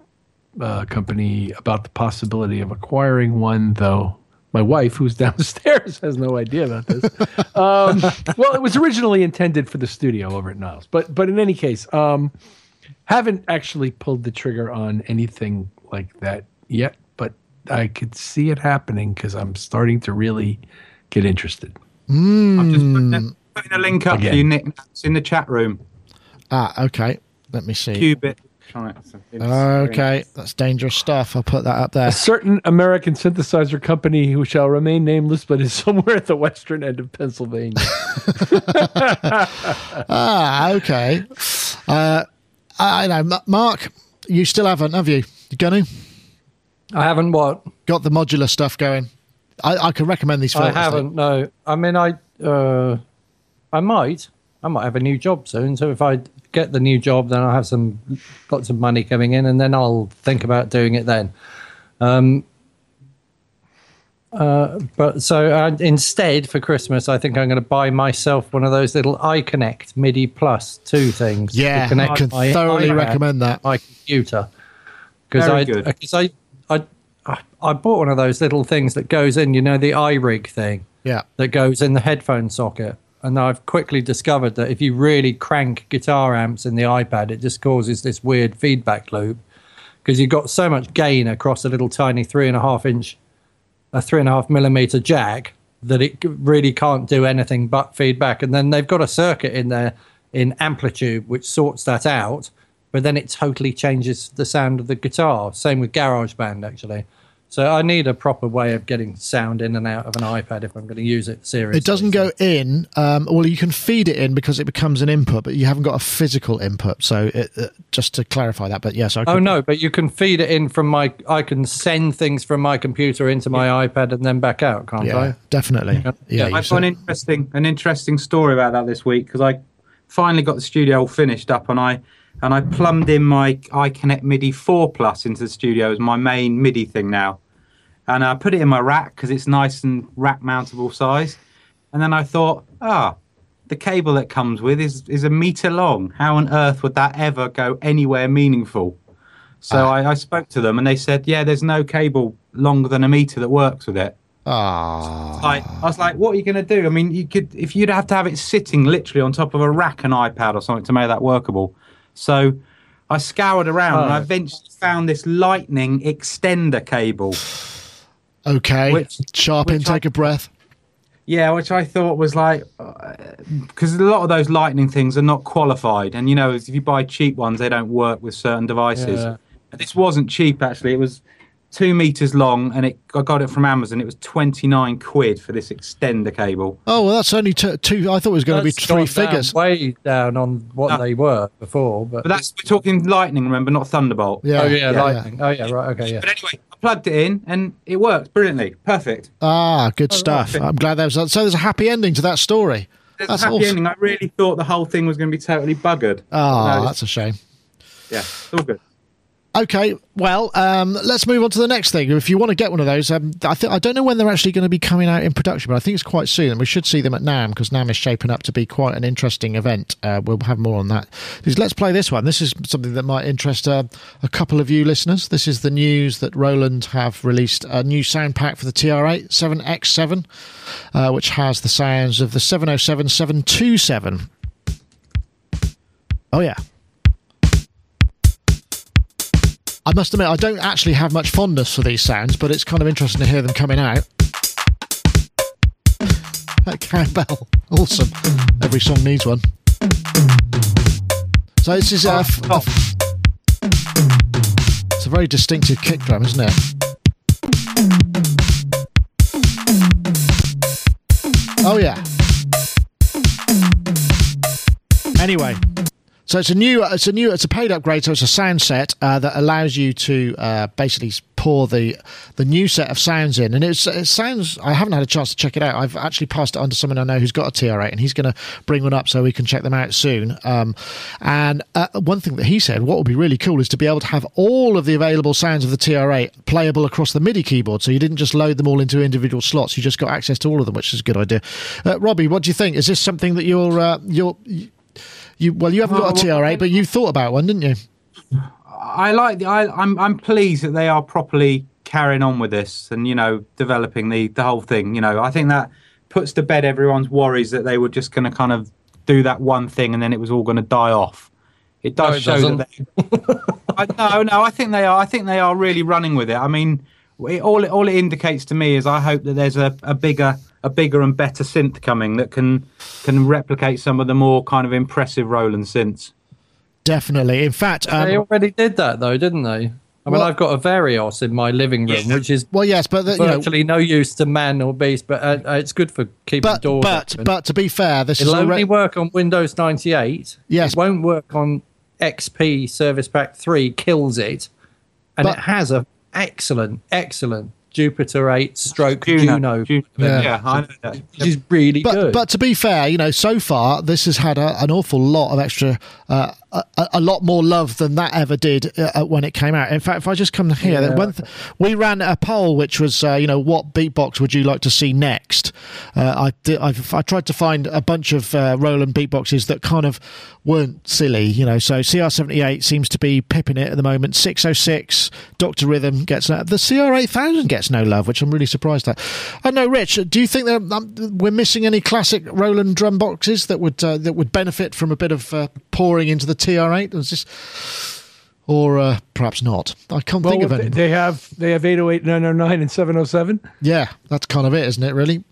uh, company about the possibility of acquiring one, though My wife, who's downstairs, has no idea about this. um, well, it was originally intended for the studio over at Niles, but but in any case, um, haven't actually pulled the trigger on anything like that yet. But I could see it happening because I'm starting to really get interested. I'm just putting a, putting a link up Again. for you, Nick. It's in the chat room. Ah, okay. Let me see. Qubit. Okay, that's dangerous stuff. I'll put that up there. A certain American synthesizer company who shall remain nameless, but is somewhere at the western end of Pennsylvania. Ah, okay. Uh, I I know, Mark. You still haven't, have you? You gonna I haven't what? got the modular stuff going? I, I can recommend these. I filters, though. haven't. No. I mean, I uh, I might. I might have a new job soon. So if I get the new job, then I'll have some lots of money coming in, and then I'll think about doing it then. Um, uh, but so uh, instead, for Christmas, I think I'm going to buy myself one of those little iConnect MIDI Plus two things. to Yeah, I can my thoroughly iPad recommend that. to My computer. Because I, good. because I, I, I, I bought one of those little things that goes in. You know, the iRig thing Yeah. that goes in the headphone socket. And I've quickly discovered that if you really crank guitar amps in the iPad, it just causes this weird feedback loop because you've got so much gain across a little tiny three and a half inch, a three and a half millimeter jack that it really can't do anything but feedback. And then they've got a circuit in there in AmpliTube which sorts that out, but then it totally changes the sound of the guitar. Same with GarageBand actually. So I need a proper way of getting sound in and out of an iPad if I'm going to use it seriously. It doesn't go in. Um, well, you can feed it in because it becomes an input, but you haven't got a physical input. So, it, uh, just to clarify that, but yes, I Oh no, but you can feed it in from my. I can send things from my computer into my iPad and then back out, can't yeah, I? definitely. Yeah, you I've got an interesting an interesting story about that this week because I finally got the studio all finished up and I and I plumbed in my iConnect MIDI 4 Plus into the studio as my main MIDI thing now, and I put it in my rack because it's nice and rack mountable size, and then I thought, ah. the cable that comes with is, is a meter long. How on earth would that ever go anywhere meaningful? So I, I spoke to them and they said, yeah, there's no cable longer than a meter that works with it. Ah, Like, I was like, what are you going to do? I mean, you could, if you'd have to have it sitting literally on top of a rack and iPad or something to make that workable. So I scoured around and I Oh. eventually found this lightning extender cable. okay. Which- Sharp which intake I- of breath. Yeah, which I thought was like, uh, because a lot of those lightning things are not qualified. And, you know, if you buy cheap ones, they don't work with certain devices. Yeah. This wasn't cheap, actually. It was two meters long and it I got it from Amazon. It was 29 quid for this extender cable. Oh well, that's only t- two. I thought it was going to be three gone down figures. way down on what No. they were before. But, But that's, we're talking lightning, remember, not Thunderbolt. Yeah. oh yeah, yeah, lightning. Oh yeah, right. Okay, yeah. But anyway, I plugged it in and it worked brilliantly. Perfect. Ah, good stuff. right. I'm glad there was. So there's a happy ending to that story. There's That's a happy awesome. ending. I really thought the whole thing was going to be totally buggered. Ah, No, that's a shame. yeah, it's all good. Okay, well, um, let's move on to the next thing. If you want to get one of those, um, I I don't know when they're actually going to be coming out in production, but I think it's quite soon, and we should see them at NAMM because NAMM is shaping up to be quite an interesting event. Uh, we'll have more on that. Let's play this one. This is something that might interest uh, a couple of you listeners. This is the news that Roland have released a new sound pack for the TR8 7X7, uh, which has the sounds of the 707 727. Oh yeah. I must admit, I don't actually have much fondness for these sounds, but it's kind of interesting to hear them coming out. That cowbell, awesome. Every song needs one. So this is uh, f- top. it's a very distinctive kick drum, isn't it? Oh yeah. Anyway, so it's a new, it's a new, it's a paid upgrade. So it's a sound set uh, that allows you to uh, basically pour the the new set of sounds in, and it's it sounds. I haven't had a chance to check it out. I've actually passed it on to someone I know who's got a TR8, and he's going to bring one up so we can check them out soon. Um, and uh, one thing that he said, what would be really cool is to be able to have all of the available sounds of the TR8 playable across the MIDI keyboard. So you didn't just load them all into individual slots; you just got access to all of them, which is a good idea. Uh, Robbie, what do you think? Is this something that you're uh, you're you well, you haven't got a Well, TR8, but you thought about one, didn't you? I like the. I, I'm I'm pleased that they are properly carrying on with this and you know developing the the whole thing. You know, I think that puts to bed everyone's worries that they were just going to kind of do that one thing and then it was all going to die off. It does No, it show that. They, I, no, no, I think they are. I think they are really running with it. I mean, it, all it all it indicates to me is I hope that there's a, a bigger a bigger and better synth coming that can can replicate some of the more kind of impressive Roland synths. Definitely. In fact, they um, already did that though, didn't they? I mean, Well- I've got a Varios in my living room, which is well, yes, but the, you know, virtually no use to man or beast, but uh, uh, it's good for keeping but doors but open. but to be fair, this It'll is only already, work on Windows 98. Yes. It won't work on XP Service Pack 3, kills it. And But- it has a excellent, excellent Jupiter 8 stroke Juno, Juno. Yeah. Yeah, I know that. which is really But good. but to be fair, you know, so far this has had a, an awful lot of extra, uh, a, a lot more love than that ever did uh, when it came out. In fact, if I just come here, Yeah. th- we ran a poll, which was, uh, you know, what beatbox would you like to see next? Uh, I did, I've, I tried to find a bunch of uh, Roland beatboxes that kind of weren't silly, you know. So CR78 seems to be pipping it at the moment. 606, Doctor Rhythm gets no, the CR8000 gets no love, which I'm really surprised at. I know, Rich. Do you think that um, we're missing any classic Roland drum boxes that would uh, that would benefit from a bit of uh, pouring into the TR8? Is this, or uh, perhaps not? I can't think of Well, any. they have they have 808, 909, and 707. yeah, that's kind of it, isn't it? Really?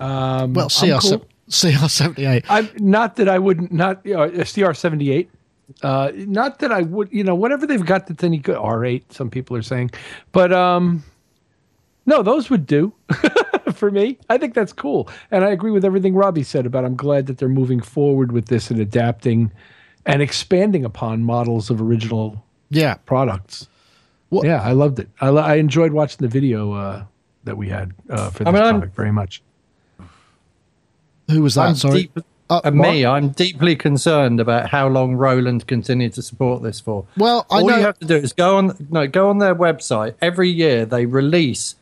Um, Well, CR cool. CR78. I'm not that I wouldn't not you know, a CR seventy eight. Uh, not that I would you know whatever they've got that's any good R eight. Some people are saying, but um, no, those would do for me. I think that's cool, and I agree with everything Robbie said about. I'm glad that they're moving forward with this and adapting and expanding upon models of original Yeah. products. What- Yeah, I loved it. I, lo- I enjoyed watching the video uh, that we had uh, for this I mean, I'm- very much. Who was that? I'm Sorry. deep- Uh, and me, I'm deeply concerned about how long Roland continued to support this for. Well, I all know- you have to do is go on no go on their website. Every year they release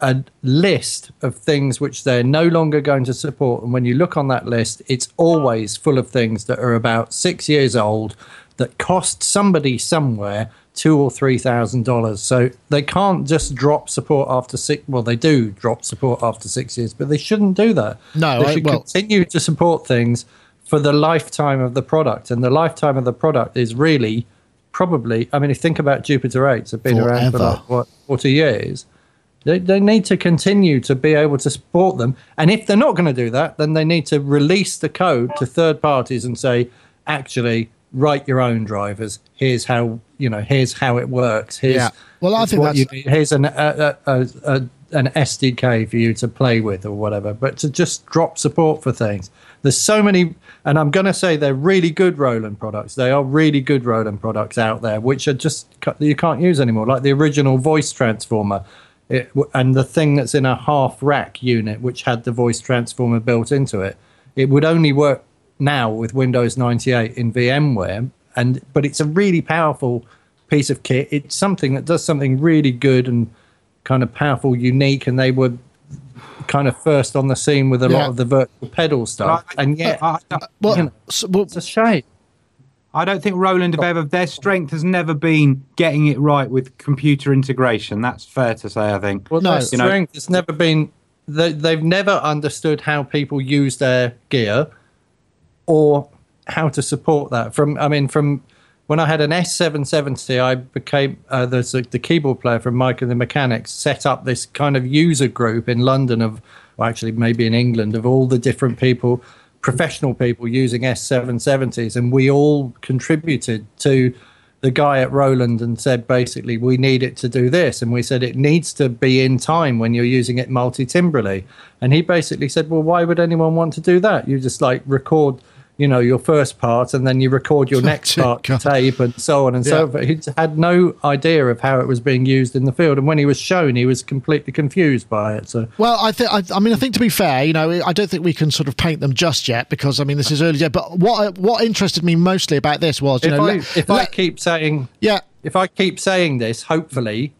a list of things which they're no longer going to support, and when you look on that list, it's always full of things that are about six years old that cost somebody somewhere two or three thousand dollars. So they can't just drop support after six. Well, they do drop support after six years, but they shouldn't do that. No, they I- should well- continue to support things for the lifetime of the product, and the lifetime of the product is really probably. I mean, if you think about Jupiter 8s, have been around for like what forty years. They, they need to continue to be able to support them, and if they're not going to do that, then they need to release the code to third parties and say, actually, write your own drivers. Here's how you know. Here's how it works. Here's, Yeah. Well, I here's think what that's- you. Here's an a, a, a, an SDK for you to play with or whatever. But to just drop support for things. There's so many, and I'm going to say they're really good Roland products. They are really good Roland products out there, which are just you can't use anymore, like the original voice transformer. It, and the thing that's in a half rack unit, which had the voice transformer built into it, it would only work now with Windows 98 in VMware. And but it's a really powerful piece of kit. It's something that does something really good and kind of powerful, unique. And they were kind of first on the scene with a Yeah. lot of the virtual pedal stuff. I- and yet, I, I, Well, you know, so- well, it's a shame. I don't think Roland have ever. Their strength has never been getting it right with computer integration. That's fair to say. I think. Well, No, their you know- strength has never been. They, they've never understood how people use their gear, or how to support that. From I mean, from when I had an S770, I became uh, the the keyboard player from Mike and the Mechanics. Set up this kind of user group in London of, well, actually maybe in England, of all the different people, professional people using S770s, and we all contributed to the guy at Roland and said basically we need it to do this. And we said it needs to be in time when you're using it multi-timbrally. And he basically said well why would anyone want to do that? You just like record you know your first part and then you record your oh, next part God. tape and so on and so forth he had no idea of how it was being used in the field and when he was shown he was completely confused by it so Well, I think. I, mean, I think to be fair, you know, I don't think we can sort of paint them just yet because I mean, this is early yet. But what what interested me mostly about this was, you if, know, I, let- if I keep saying yeah, if I keep saying this, hopefully,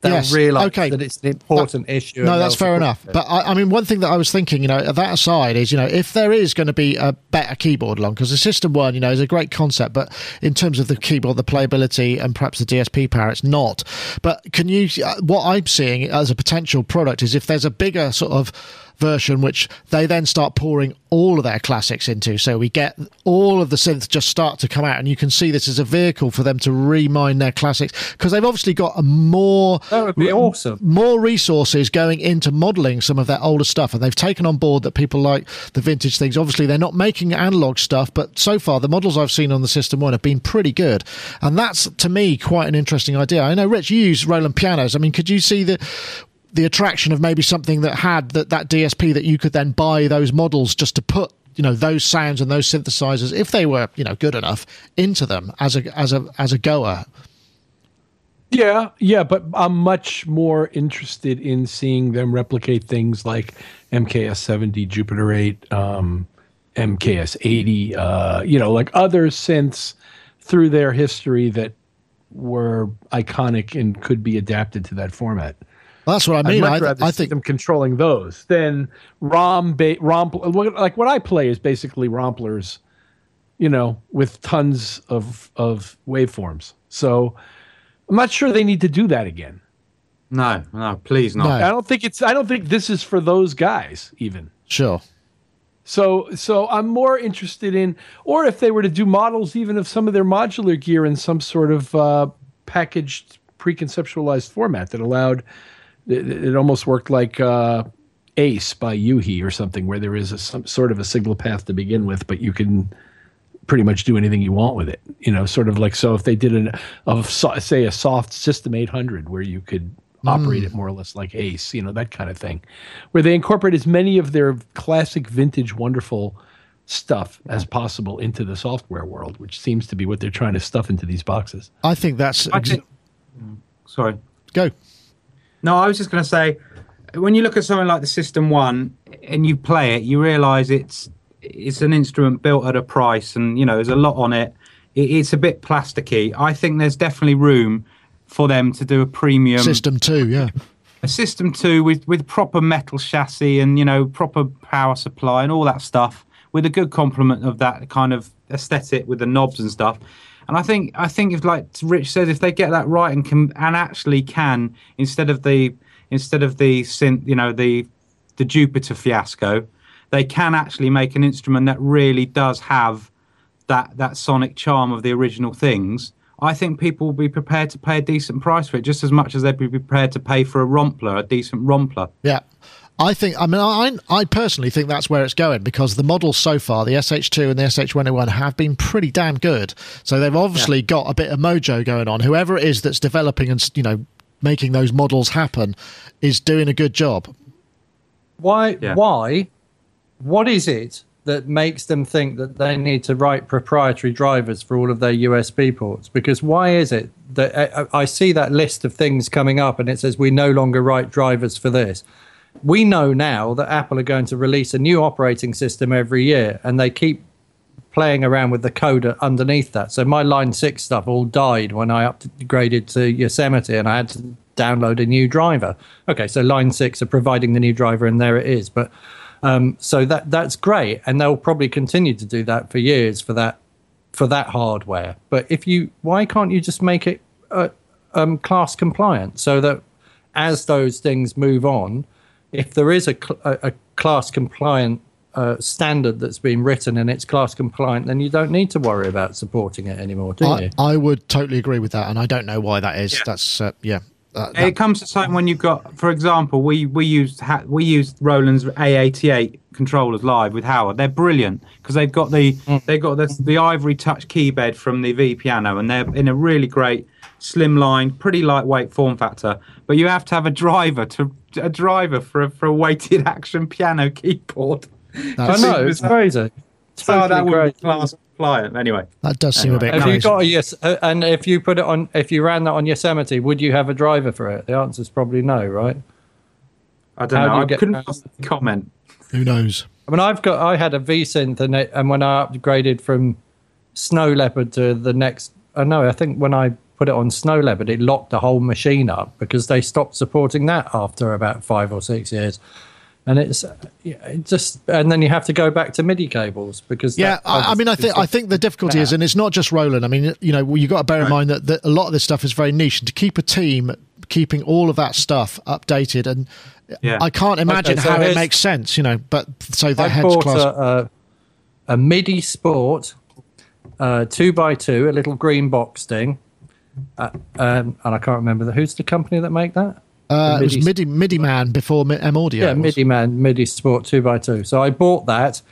they'll Yes, realise okay. that it's an important issue. No, that's fair enough. it. But I, I mean, one thing that I was thinking, you know, that aside is, you know, if there is going to be a better keyboard along, because the System One, you know, is a great concept, but in terms of the keyboard, the playability, and perhaps the DSP power, it's not. But can you? uh, What I'm seeing as a potential product is if there's a bigger sort of version which they then start pouring all of their classics into. So we get all of the synths just start to come out and you can see this as a vehicle for them to remine their classics because they've obviously got a more That would be awesome. more resources going into modeling some of their older stuff and they've taken on board that people like the vintage things. Obviously they're not making analog stuff but so far the models i've seen on the system one have been pretty good. And that's to me quite an interesting idea. I know rich you use roland pianos. I mean could you see the the attraction of maybe something that had that, that dsp that you could then buy those models just to put you know those sounds and those synthesizers if they were you know good enough into them as a as a as a goer Yeah, yeah, but I'm much more interested in seeing them replicate things like MKS 70, Jupiter 8, um, MKS 80, uh, you know, like other synths through their history that were iconic and could be adapted to that format. Well, that's what i mean I'd much I, rather I see think them controlling those than ROM, ba- ROM, like what I play is basically romplers, you know, with tons of of waveforms. So I'm not sure they need to do that again. No, no, please not. No. I don't think it's. I don't think this is for those guys even. sure So so I'm more interested in, or if they were to do models even of some of their modular gear in some sort of uh, packaged, pre-conceptualized format that allowed. It, it almost worked like uh, Ace by u-he or something, where there is a, some sort of a signal path to begin with, but you can pretty much do anything you want with it. You know, sort of like so if they did an of say a soft System 800 where you could operate it more or less like Ace, you know, that kind of thing, where they incorporate as many of their classic vintage wonderful stuff as possible into the software world, which seems to be what they're trying to stuff into these boxes. i think that's I think, sorry. go No, I was just going to say, when you look at something like the System One and you play it, you realise it's it's an instrument built at a price, and you know there's a lot on it. it it's a bit plasticky. I think there's definitely room for them to do a premium system two yeah a System Two with with proper metal chassis and you know proper power supply and all that stuff, with a good complement of that kind of aesthetic with the knobs and stuff. And I think I think if like Rich says, if they get that right and can and actually can instead of the instead of the synth, you know the the Jupiter fiasco, they can actually make an instrument that really does have that that sonic charm of the original things. I think people will be prepared to pay a decent price for it, just as much as they'd be prepared to pay for a rompler, a decent rompler. Yeah. I think, I mean, I, I personally think that's where it's going because the models so far, the SH2 and the SH101, have been pretty damn good. So they've obviously got a bit of mojo going on. Whoever it is that's developing and, you know, making those models happen is doing a good job. Why? Yeah. Why? What is it that makes them think that they need to write proprietary drivers for all of their USB ports? Because why is it that I, I see that list of things coming up and it says we no longer write drivers for this? We know now that Apple are going to release a new operating system every year, and they keep playing around with the code underneath that. So my Line 6 stuff all died when I upgraded to Yosemite and I had to download a new driver. Okay, so Line 6 are providing the new driver and there it is. But um, so that that's great and they'll probably continue to do that for years for that for that hardware. But if you why can't you just make it uh, um, class compliant so that as those things move on, if there is a, cl- a, a class compliant uh, standard that's been written and it's class compliant, then you don't need to worry about supporting it anymore, do I, you? I would totally agree with that. And I don't know why that is. That's, uh, yeah. Uh, that- It comes to time when you've got, for example, we we used ha- we used Roland's A88 controllers live with Howard. They're brilliant because they've got the they've got the, the ivory touch keybed from the V piano, and they're in a really great slimline, pretty lightweight form factor. But you have to have a driver to a driver for a, for a weighted action piano keyboard. I know, it's crazy. So that Totally would crazy. be class compliant. Anyway, that does seem a bit Have crazy. you got a yes? Uh, and if you put it on, if you ran that on Yosemite, would you have a driver for it? The answer is probably no, right? I don't How know. you I get couldn't around- possibly comment. Who knows? I mean, I've got, I had a V synth, and, it, and when I upgraded from Snow Leopard to the next, I know, I think when I put it on snow leopard, it locked the whole machine up because they stopped supporting that after about five or six years. And it's it just, and then you have to go back to MIDI cables because yeah. I, I, mean, I think I think the difficulty is, and it's not just Roland. I mean, you know, you got to bear in mind that, that a lot of this stuff is very niche, and to keep a team keeping all of that stuff updated and yeah. I can't imagine okay, so how it makes sense, you know. But so the heads class. A, a, a MIDI Sport uh, two by two, a little green box thing, uh, um, and I can't remember the, who's the company that make that. Uh, it was MIDI MIDI Man before M Audio. Yeah, MIDI Man, MIDI Sport two by two. So I bought that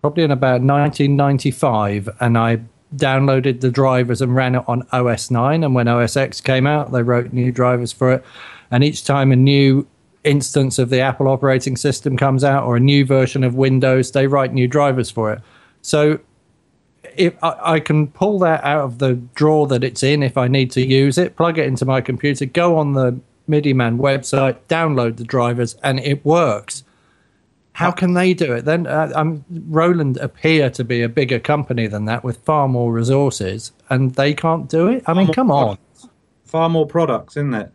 probably in about 1995, and I downloaded the drivers and ran it on OS 9. And when OS X came out, they wrote new drivers for it. And each time a new instance of the Apple operating system comes out or a new version of Windows, they write new drivers for it. So if I, I, can pull that out of the drawer that it's in if I need to use it, plug it into my computer, go on the MIDI Man website, download the drivers, and it works. How can they do it? Then uh, Roland appear to be a bigger company than that with far more resources, and they can't do it. I mean, come on. Far more products, isn't it?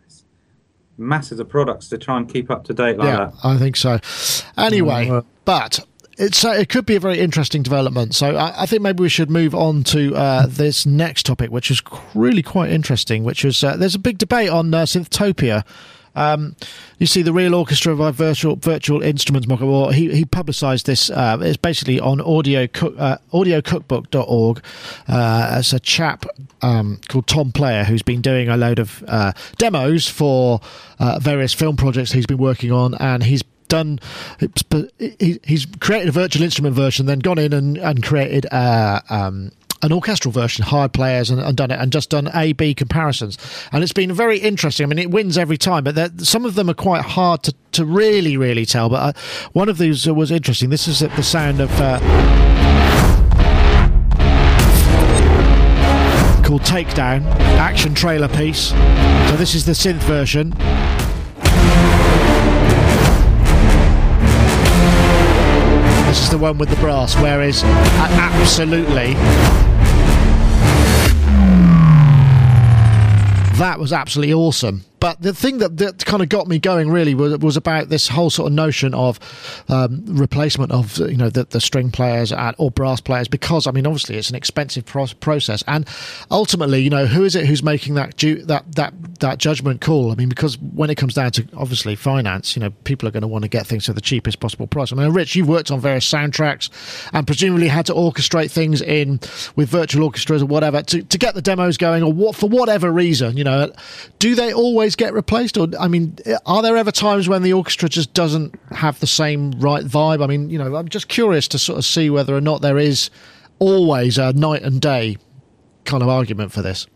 masses of products to try and keep up to date like yeah, that. I think so. Anyway, mm, but it's uh, it could be a very interesting development. So I, I think maybe we should move on to uh, this next topic, which is really quite interesting. Which is uh, there's a big debate on uh, Synthtopia. Um, you see, the Real Orchestra by Virtual Virtual Instruments Well, he he publicised this. Uh, it's basically on audio cook, uh, audiocookbook.org. Uh, as a chap um, called Tom Player who's been doing a load of uh, demos for uh, various film projects he's been working on, and he's done. He's created a virtual instrument version, then gone in and, and created a, um, an orchestral version, hired players and, and, done it, and just done A B comparisons. And it's been very interesting. I mean, it wins every time, but some of them are quite hard to, to really, really tell. But uh, one of these was interesting. This is the sound of. Uh, called Takedown, action trailer piece. So this is the synth version. The one with the brass, whereas uh, absolutely that was absolutely awesome. But the thing that, that kind of got me going really was, was about this whole sort of notion of um, replacement of you know the, the string players at, or brass players because I mean obviously it's an expensive pro- process and ultimately you know who is it who's making that ju- that that that judgment call? I mean because when it comes down to obviously finance, you know people are going to want to get things for the cheapest possible price. I mean, Rich, you've worked on various soundtracks and presumably had to orchestrate things in with virtual orchestras or whatever to, to get the demos going or what for whatever reason. You know, do they always always get replaced? Or I mean, are there ever times when the orchestra just doesn't have the same right vibe? I mean, you know, I'm just curious to sort of see whether or not there is always a night and day kind of argument for this.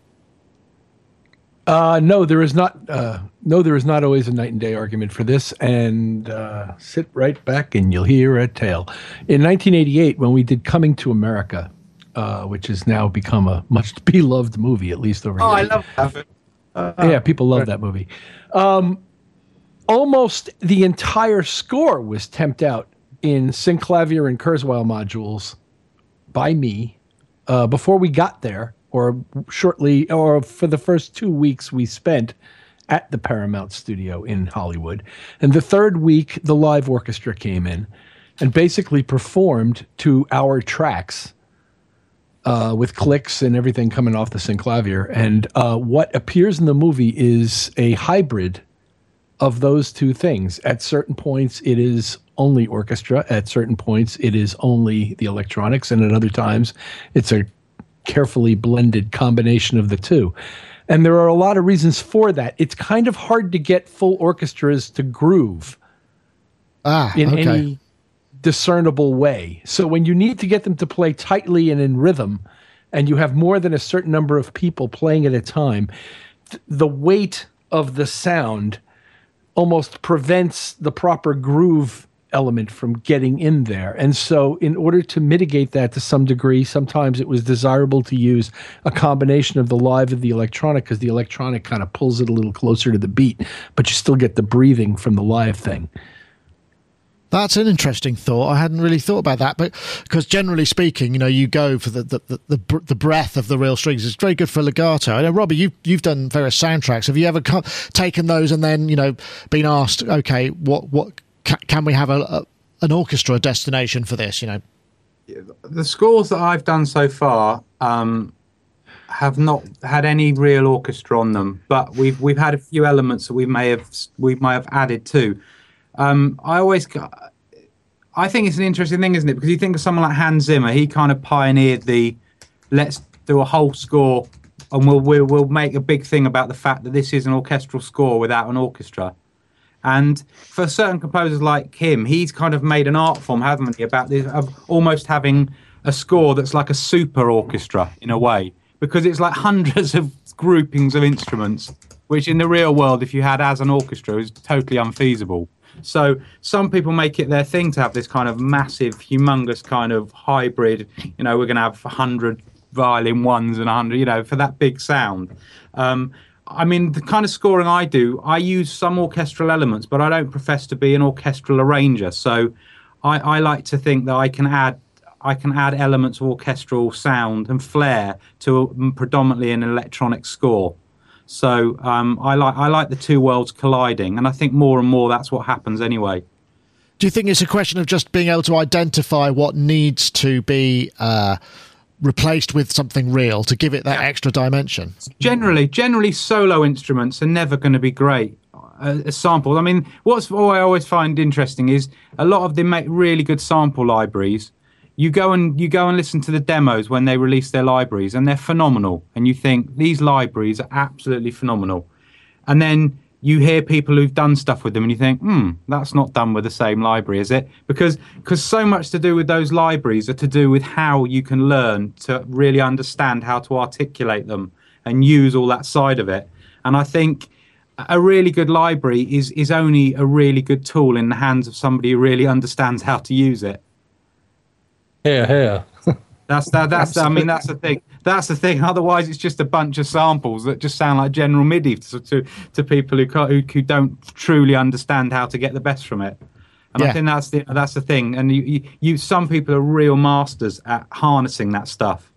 Uh, no, there is not. Uh, no, there is not always a night and day argument for this. And uh, sit right back, and you'll hear a tale. In 1988, when we did "Coming to America," uh, which has now become a much beloved movie, at least over oh, here. Oh, I love that. Uh, yeah, people love that movie. Um, almost the entire score was temped out in Synclavier and Kurzweil modules by me uh, before we got there, or shortly, or for the first two weeks we spent at the Paramount studio in Hollywood. And the third week, the live orchestra came in and basically performed to our tracks uh, with clicks and everything coming off the synclavier. And uh, what appears in the movie is a hybrid of those two things. At certain points, it is only orchestra. At certain points, it is only the electronics. And at other times, it's a carefully blended combination of the two. And there are a lot of reasons for that. It's kind of hard to get full orchestras to groove ah, in okay. any discernible way. So when you need to get them to play tightly and in rhythm, and you have more than a certain number of people playing at a time, th- the weight of the sound almost prevents the proper groove element from getting in there. And so, in order to mitigate that to some degree, sometimes it was desirable to use a combination of the live and the electronic because the electronic kind of pulls it a little closer to the beat, but you still get the breathing from the live thing. That's an interesting thought. I hadn't really thought about that, but because generally speaking, you know, you go for the the, the, the, the breadth of the real strings. It's very good for legato. I know, Robbie, you've you've done various soundtracks. Have you ever co- taken those and then you know been asked, okay, what what ca- can we have a, a an orchestra destination for this? You know, the scores that I've done so far um, have not had any real orchestra on them, but we've we've had a few elements that we may have we might have added to. Um, I always, I think it's an interesting thing, isn't it? Because you think of someone like Hans Zimmer, he kind of pioneered the let's do a whole score and we'll, we'll, we'll make a big thing about the fact that this is an orchestral score without an orchestra. And for certain composers like him, he's kind of made an art form, haven't he, about this of almost having a score that's like a super orchestra in a way, because it's like hundreds of groupings of instruments, which in the real world, if you had as an orchestra, is totally unfeasible. So some people make it their thing to have this kind of massive, humongous kind of hybrid. You know, we're going to have 100 violin ones and 100, you know, for that big sound. Um, I mean, the kind of scoring I do, I use some orchestral elements, but I don't profess to be an orchestral arranger. So I, I like to think that I can add I can add elements of orchestral sound and flair to a, predominantly an electronic score. So um, I like I like the two worlds colliding, and I think more and more that's what happens anyway. Do you think it's a question of just being able to identify what needs to be uh, replaced with something real to give it that extra dimension? Generally, generally, solo instruments are never going to be great. Uh, samples. I mean, what's what I always find interesting is a lot of them make really good sample libraries you go and you go and listen to the demos when they release their libraries and they're phenomenal. And you think these libraries are absolutely phenomenal. And then you hear people who've done stuff with them and you think hmm that's not done with the same library is it? Because because so much to do with those libraries are to do with how you can learn to really understand how to articulate them and use all that side of it. And i think a really good library is is only a really good tool in the hands of somebody who really understands how to use it here, here. That's that. That's I mean that's the thing. That's the thing. Otherwise, it's just a bunch of samples that just sound like general MIDI to to, to people who, who who don't truly understand how to get the best from it. And yeah. I think that's the that's the thing. And you, you, you some people are real masters at harnessing that stuff.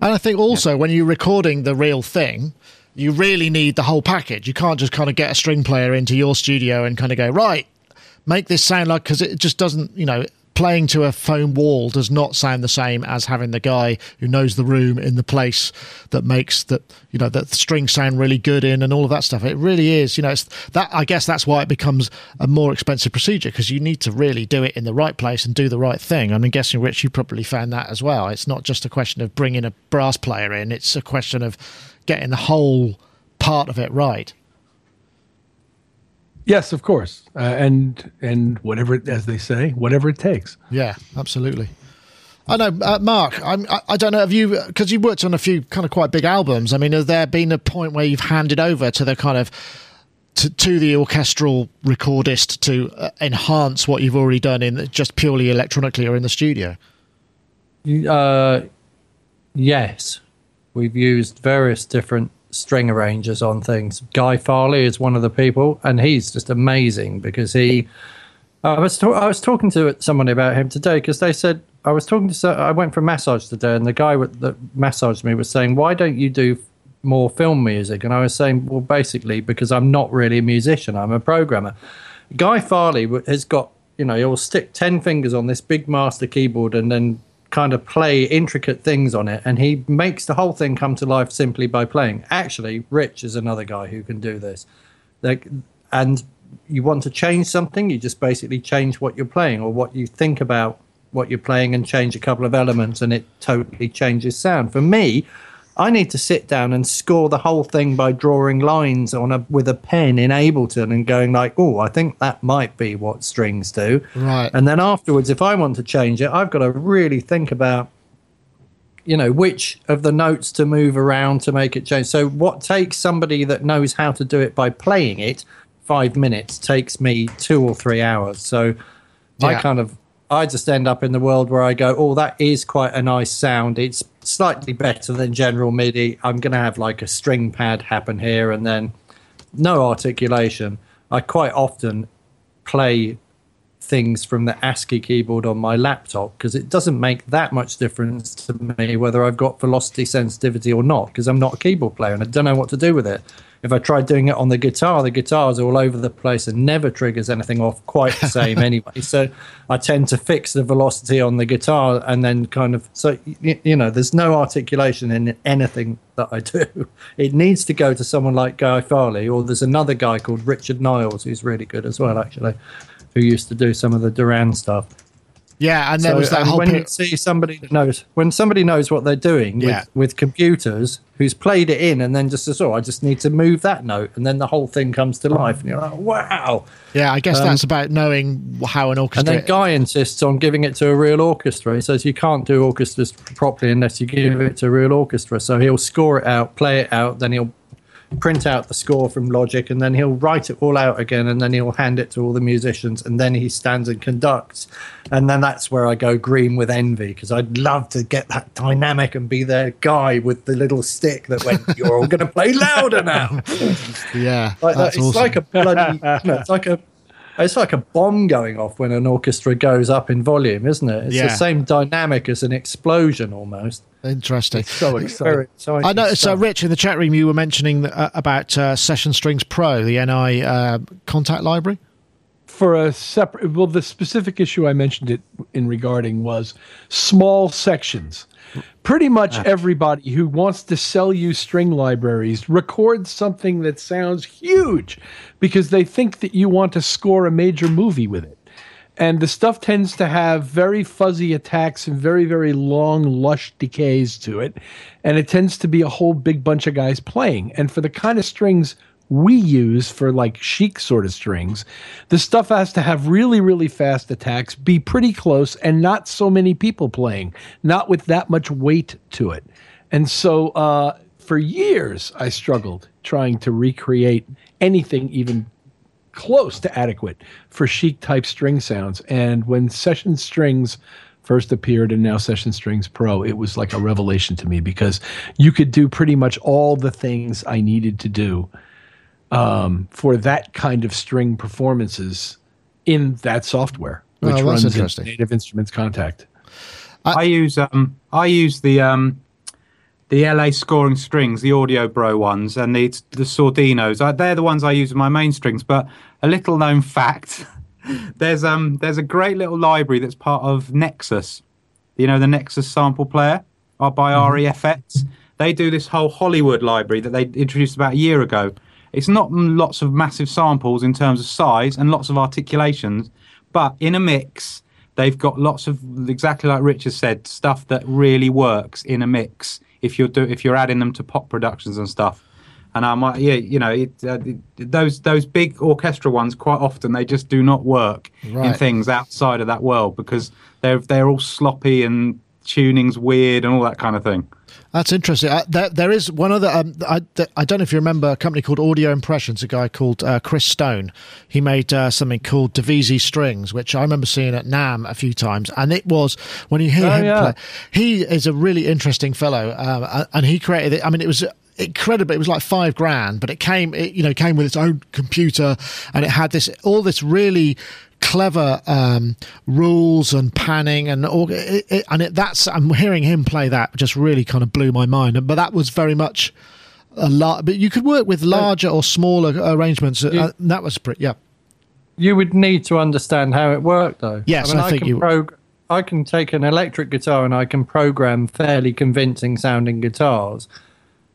And I think also yeah. when you're recording the real thing, you really need the whole package. You can't just kind of get a string player into your studio and kind of go right, make this sound like because it just doesn't. You know, playing to a foam wall does not sound the same as having the guy who knows the room in the place that makes that you know that strings sound really good in and all of that stuff. It really is you know it's that i guess that's why it becomes a more expensive procedure because you need to really do it in the right place and do the right thing. I'm guessing rich you probably found that as well. It's not just a question of bringing a brass player in it's a question of getting the whole part of it right Yes, of course, uh, and and whatever, as they say, whatever it takes. Yeah, absolutely. I know, uh, Mark. I'm, I, I don't know. Have you because you worked on a few kind of quite big albums? I mean, has there been a point where you've handed over to the kind of to, to the orchestral recordist to uh, enhance what you've already done in just purely electronically or in the studio? Uh, yes, we've used various different string arrangers on things. Guy Farley is one of the people, and he's just amazing because he. I was ta- I was talking to someone about him today because they said I was talking to I went for a massage today and the guy that massaged me was saying why don't you do more film music and I was saying well basically because I'm not really a musician I'm a programmer. Guy Farley has got you know he'll stick ten fingers on this big master keyboard and then kind of play intricate things on it, and he makes the whole thing come to life simply by playing. Actually, Rich is another guy who can do this. Like, and you want to change something, you just basically change what you're playing or what you think about what you're playing and change a couple of elements, and it totally changes sound. For me, I need to sit down and score the whole thing by drawing lines on a with a pen in Ableton and going like, "Oh, I think that might be what strings do." Right. And then afterwards, if I want to change it, I've got to really think about, you know, which of the notes to move around to make it change. So, what takes somebody that knows how to do it by playing it five minutes takes me two or three hours. So, yeah. I kind of I just end up in the world where I go, oh, that is quite a nice sound. It's slightly better than general MIDI. I'm going to have like a string pad happen here and then no articulation. I quite often play things from the ASCII keyboard on my laptop because it doesn't make that much difference to me whether I've got velocity sensitivity or not because I'm not a keyboard player and I don't know what to do with it. If I try doing it on the guitar, the guitar's all over the place and never triggers anything off quite the same anyway. So I tend to fix the velocity on the guitar and then kind of so you, you know there's no articulation in anything that I do. It needs to go to someone like Guy Farley or there's another guy called Richard Niles who's really good as well actually who used to do some of the Duran stuff. Yeah, and there so, was that whole. When you see somebody that knows, when somebody knows what they're doing yeah. with, with computers, who's played it in, and then just says, "Oh, I just need to move that note," and then the whole thing comes to life, and you're like, "Wow!" Yeah, I guess um, that's about knowing how an orchestra. And then Guy insists on giving it to a real orchestra. He says you can't do orchestras properly unless you give it to a real orchestra. So he'll score it out, play it out, then he'll print out the score from Logic, and then he'll write it all out again, and then he'll hand it to all the musicians, and then he stands and conducts. And then that's where I go green with envy because I'd love to get that dynamic and be their guy with the little stick that went, "You're all going to play louder now." yeah, like It's awesome. like a bloody, you know, it's like a it's like a bomb going off when an orchestra goes up in volume, isn't it? It's yeah. the same dynamic as an explosion almost. Interesting. It's so exciting. exciting. I know. So, Rich, in the chat room, you were mentioning uh, about uh, Session Strings Pro, the NI uh, Kontakt library. For a separate, well, the specific issue I mentioned it in regarding was small sections. Pretty much ah. everybody who wants to sell you string libraries records something that sounds huge because they think that you want to score a major movie with it and the stuff tends to have very fuzzy attacks and very very long lush decays to it and it tends to be a whole big bunch of guys playing and for the kind of strings we use for like chic sort of strings the stuff has to have really really fast attacks be pretty close and not so many people playing not with that much weight to it and so uh, for years i struggled trying to recreate anything even close to adequate for chic type string sounds. And when Session Strings first appeared and now Session Strings Pro, it was like a revelation to me because you could do pretty much all the things I needed to do um, for that kind of string performances in that software, which oh, runs in Native Instruments Kontakt. I, I use um, I use the um, the LA scoring strings, the Audio Bro ones, and the the Sordinos. I, they're the ones I use with my main strings. But a little known fact: there's um there's a great little library that's part of Nexus. You know the Nexus sample player uh, by mm-hmm. REFX. They do this whole Hollywood library that they introduced about a year ago. It's not lots of massive samples in terms of size and lots of articulations, but in a mix, they've got lots of exactly like Richard said, stuff that really works in a mix if you're do, if you're adding them to pop productions and stuff. And I might, yeah, you know, it, uh, those those big orchestral ones quite often they just do not work right. in things outside of that world because they're they're all sloppy and tuning's weird and all that kind of thing. That's interesting. Uh, there, there is one other. Um, I, I don't know if you remember a company called Audio Impressions. A guy called uh, Chris Stone. He made uh, something called Divisi Strings, which I remember seeing at NAMM a few times. And it was when you hear oh, him yeah. play. He is a really interesting fellow, uh, and he created it. I mean, it was incredible. It was like five grand, but it came, it, you know, came with its own computer, and it had this all this really clever um, rules and panning and all, it, it, and it, that's I'm hearing him play that just really kind of blew my mind. But that was very much a lot. But you could work with larger or smaller arrangements. Uh, that was pretty. Yeah. You would need to understand how it worked, though. Yes, I, mean, I, I think you. Prog- I can take an electric guitar and I can program fairly convincing sounding guitars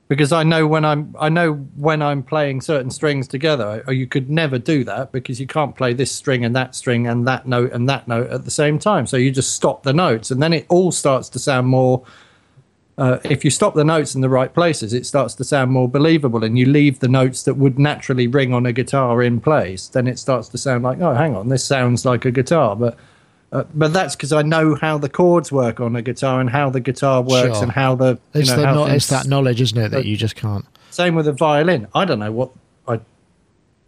because I know when I'm I know when I'm playing certain strings together. Or you could never do that because you can't play this string and that string and that note and that note at the same time. So you just stop the notes, and then it all starts to sound more. Uh, if you stop the notes in the right places, it starts to sound more believable, and you leave the notes that would naturally ring on a guitar in place. Then it starts to sound like, oh, hang on, this sounds like a guitar, but uh, but that's because I know how the chords work on a guitar and how the guitar works sure. and how the you it's, know, the no, it's that knowledge, isn't it, that you just can't. Same with a violin. I don't know what I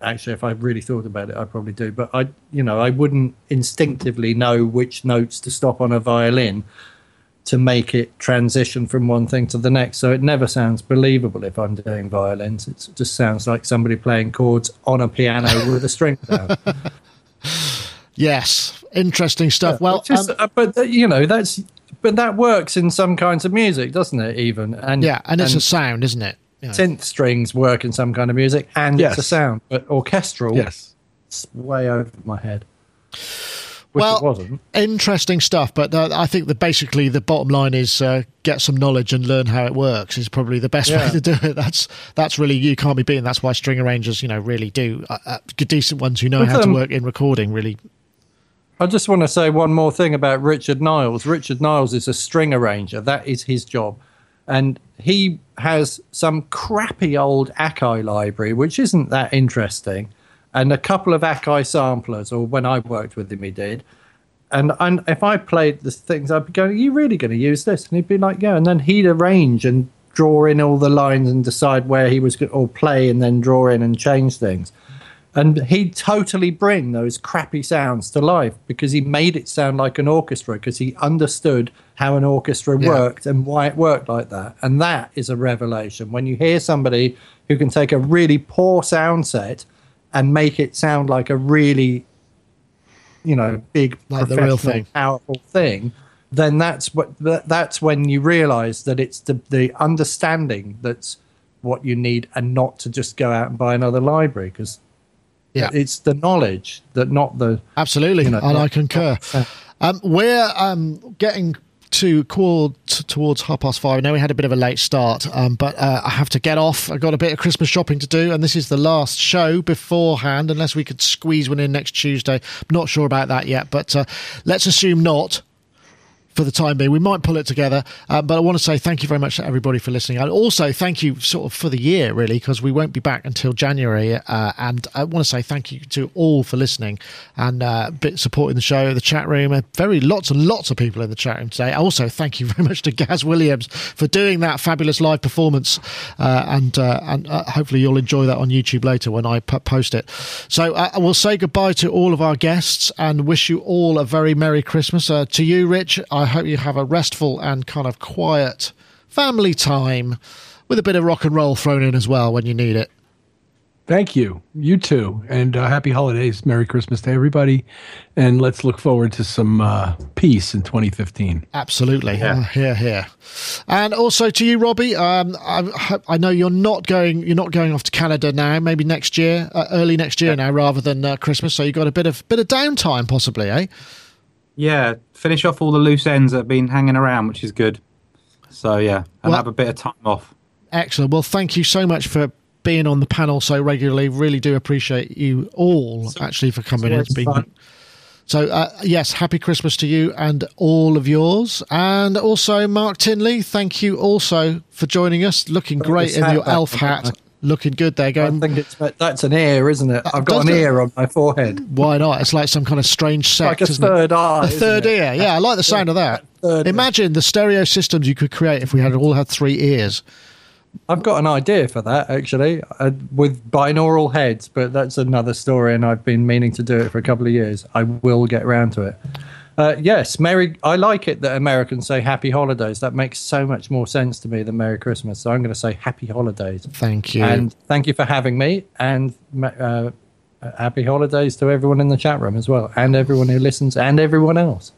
actually, if I really thought about it, I probably do. But I, you know, I wouldn't instinctively know which notes to stop on a violin to make it transition from one thing to the next. So it never sounds believable if I'm doing violins. It just sounds like somebody playing chords on a piano with a string down. Yes, interesting stuff. Yeah, well, just, um, uh, but you know that's but that works in some kinds of music, doesn't it? Even and yeah, and it's and a sound, isn't it? You know. Synth strings work in some kind of music, and yes. it's a sound. But orchestral, yes, it's way over my head well, interesting stuff. But uh, I think that basically the bottom line is uh, get some knowledge and learn how it works is probably the best yeah. way to do it. That's that's really you can't be beaten. That's why string arrangers, you know, really do uh, uh decent ones who know With, how to um, work in recording. Really. I just want to say one more thing about Richard Niles. Richard Niles is a string arranger. That is his job, and he has some crappy old Akai library, which isn't that interesting and a couple of Akai samplers, or when I worked with him, he did. And, and if I played the things, I'd be going, Are you really going to use this? And he'd be like, Yeah. And then he'd arrange and draw in all the lines and decide where he was going to play and then draw in and change things. And he'd totally bring those crappy sounds to life because he made it sound like an orchestra because he understood how an orchestra yeah. worked and why it worked like that. And that is a revelation. When you hear somebody who can take a really poor sound set and make it sound like a really, you know, big, like the real thing, powerful thing, then that's what that's when you realise that it's the the understanding that's what you need, and not to just go out and buy another library because yeah, it's the knowledge that not the absolutely, you know, and not, I concur. Not, um, we're um, getting to call t- towards half past five. I know we had a bit of a late start, um, but uh, I have to get off. I've got a bit of Christmas shopping to do, and this is the last show beforehand, unless we could squeeze one in next Tuesday. I'm not sure about that yet, but uh, let's assume not for the time being. We might pull it together, uh, but I want to say thank you very much to everybody for listening. And also thank you sort of for the year, really, because we won't be back until January. Uh, and I want to say thank you to all for listening and uh, supporting the show, the chat room. Uh, very lots and lots of people in the chat room today. Also, thank you very much to Gaz Williams for doing that fabulous live performance. Uh, and uh, and hopefully you'll enjoy that on YouTube later when I p- post it. So I will say goodbye to all of our guests and wish you all a very Merry Christmas. to you, Rich, I hope you have a restful and kind of quiet family time with a bit of rock and roll thrown in as well when you need it. Thank you. You too. And uh, happy holidays. Merry Christmas to everybody. And let's look forward to some uh, peace in 2015. Absolutely. Yeah. Uh, here, here. And also to you, Robbie. Um, I, I, know you're not going. You're not going off to Canada now. Maybe next year, uh, early next year yeah. now, rather than uh, Christmas. So you have got a bit of bit of downtime, possibly, eh? Yeah, finish off all the loose ends that have been hanging around, which is good. So yeah, and well, have a bit of time off. Excellent. Well, thank you so much for being on the panel so regularly. Really do appreciate you all so, actually for coming in. It's been fun. So, uh, yes, happy Christmas to you and all of yours. And also, Mark Tinley, thank you also for joining us. Looking great in your elf hat looking good there. Going, I think it's that's an ear, isn't it? I've got an ear on my forehead. Why not? It's like some kind of strange sect, like a third it? eye, a third ear. Yeah, I like the sound of that. Imagine the stereo systems you could create if we had all had three ears. I've got an idea for that actually, uh, with binaural heads, but that's another story, and I've been meaning to do it for a couple of years. I will get around to it. Uh, yes, Merry. I like it that Americans say Happy Holidays. That makes so much more sense to me than Merry Christmas. So I'm going to say Happy Holidays. Thank you, and thank you for having me. And uh, Happy Holidays to everyone in the chat room as well, and everyone who listens, and everyone else.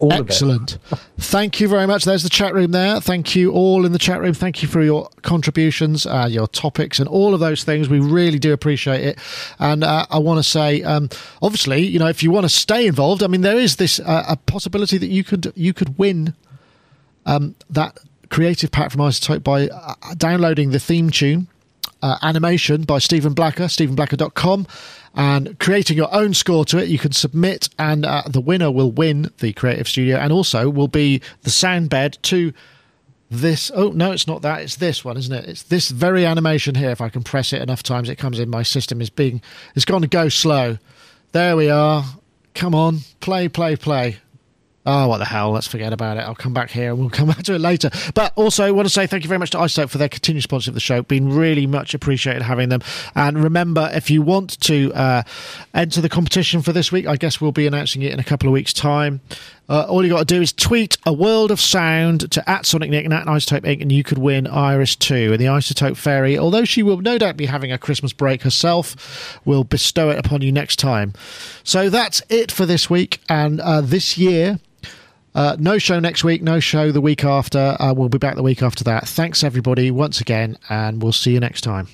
All Excellent. Thank you very much. There's the chat room there. Thank you all in the chat room. Thank you for your contributions, uh, your topics, and all of those things. We really do appreciate it. And uh, I want to say, um, obviously, you know, if you want to stay involved, I mean, there is this uh, a possibility that you could you could win um, that creative pack from iZotope by uh, downloading the theme tune uh, animation by Stephen Blacker, stephenblacker.com and creating your own score to it. You can submit, and uh, the winner will win the Creative Studio and also will be the sound bed to this. Oh, no, it's not that. It's this one, isn't it? It's this very animation here. If I can press it enough times, it comes in. My system is being, it's going to go slow. There we are. Come on, play, play, play. Oh, what the hell? Let's forget about it. I'll come back here and we'll come back to it later. But also, I want to say thank you very much to iZotope for their continued sponsorship of the show. Been really much appreciated having them. And remember, if you want to uh, enter the competition for this week, I guess we'll be announcing it in a couple of weeks' time. Uh, all you got to do is tweet a world of sound to at Sonic Nick and at iZotope Inc. and you could win Iris 2. And the iZotope Fairy, although she will no doubt be having a Christmas break herself, will bestow it upon you next time. So that's it for this week. And uh, this year, uh, no show next week, no show the week after. Uh, we'll be back the week after that. Thanks, everybody, once again, and we'll see you next time.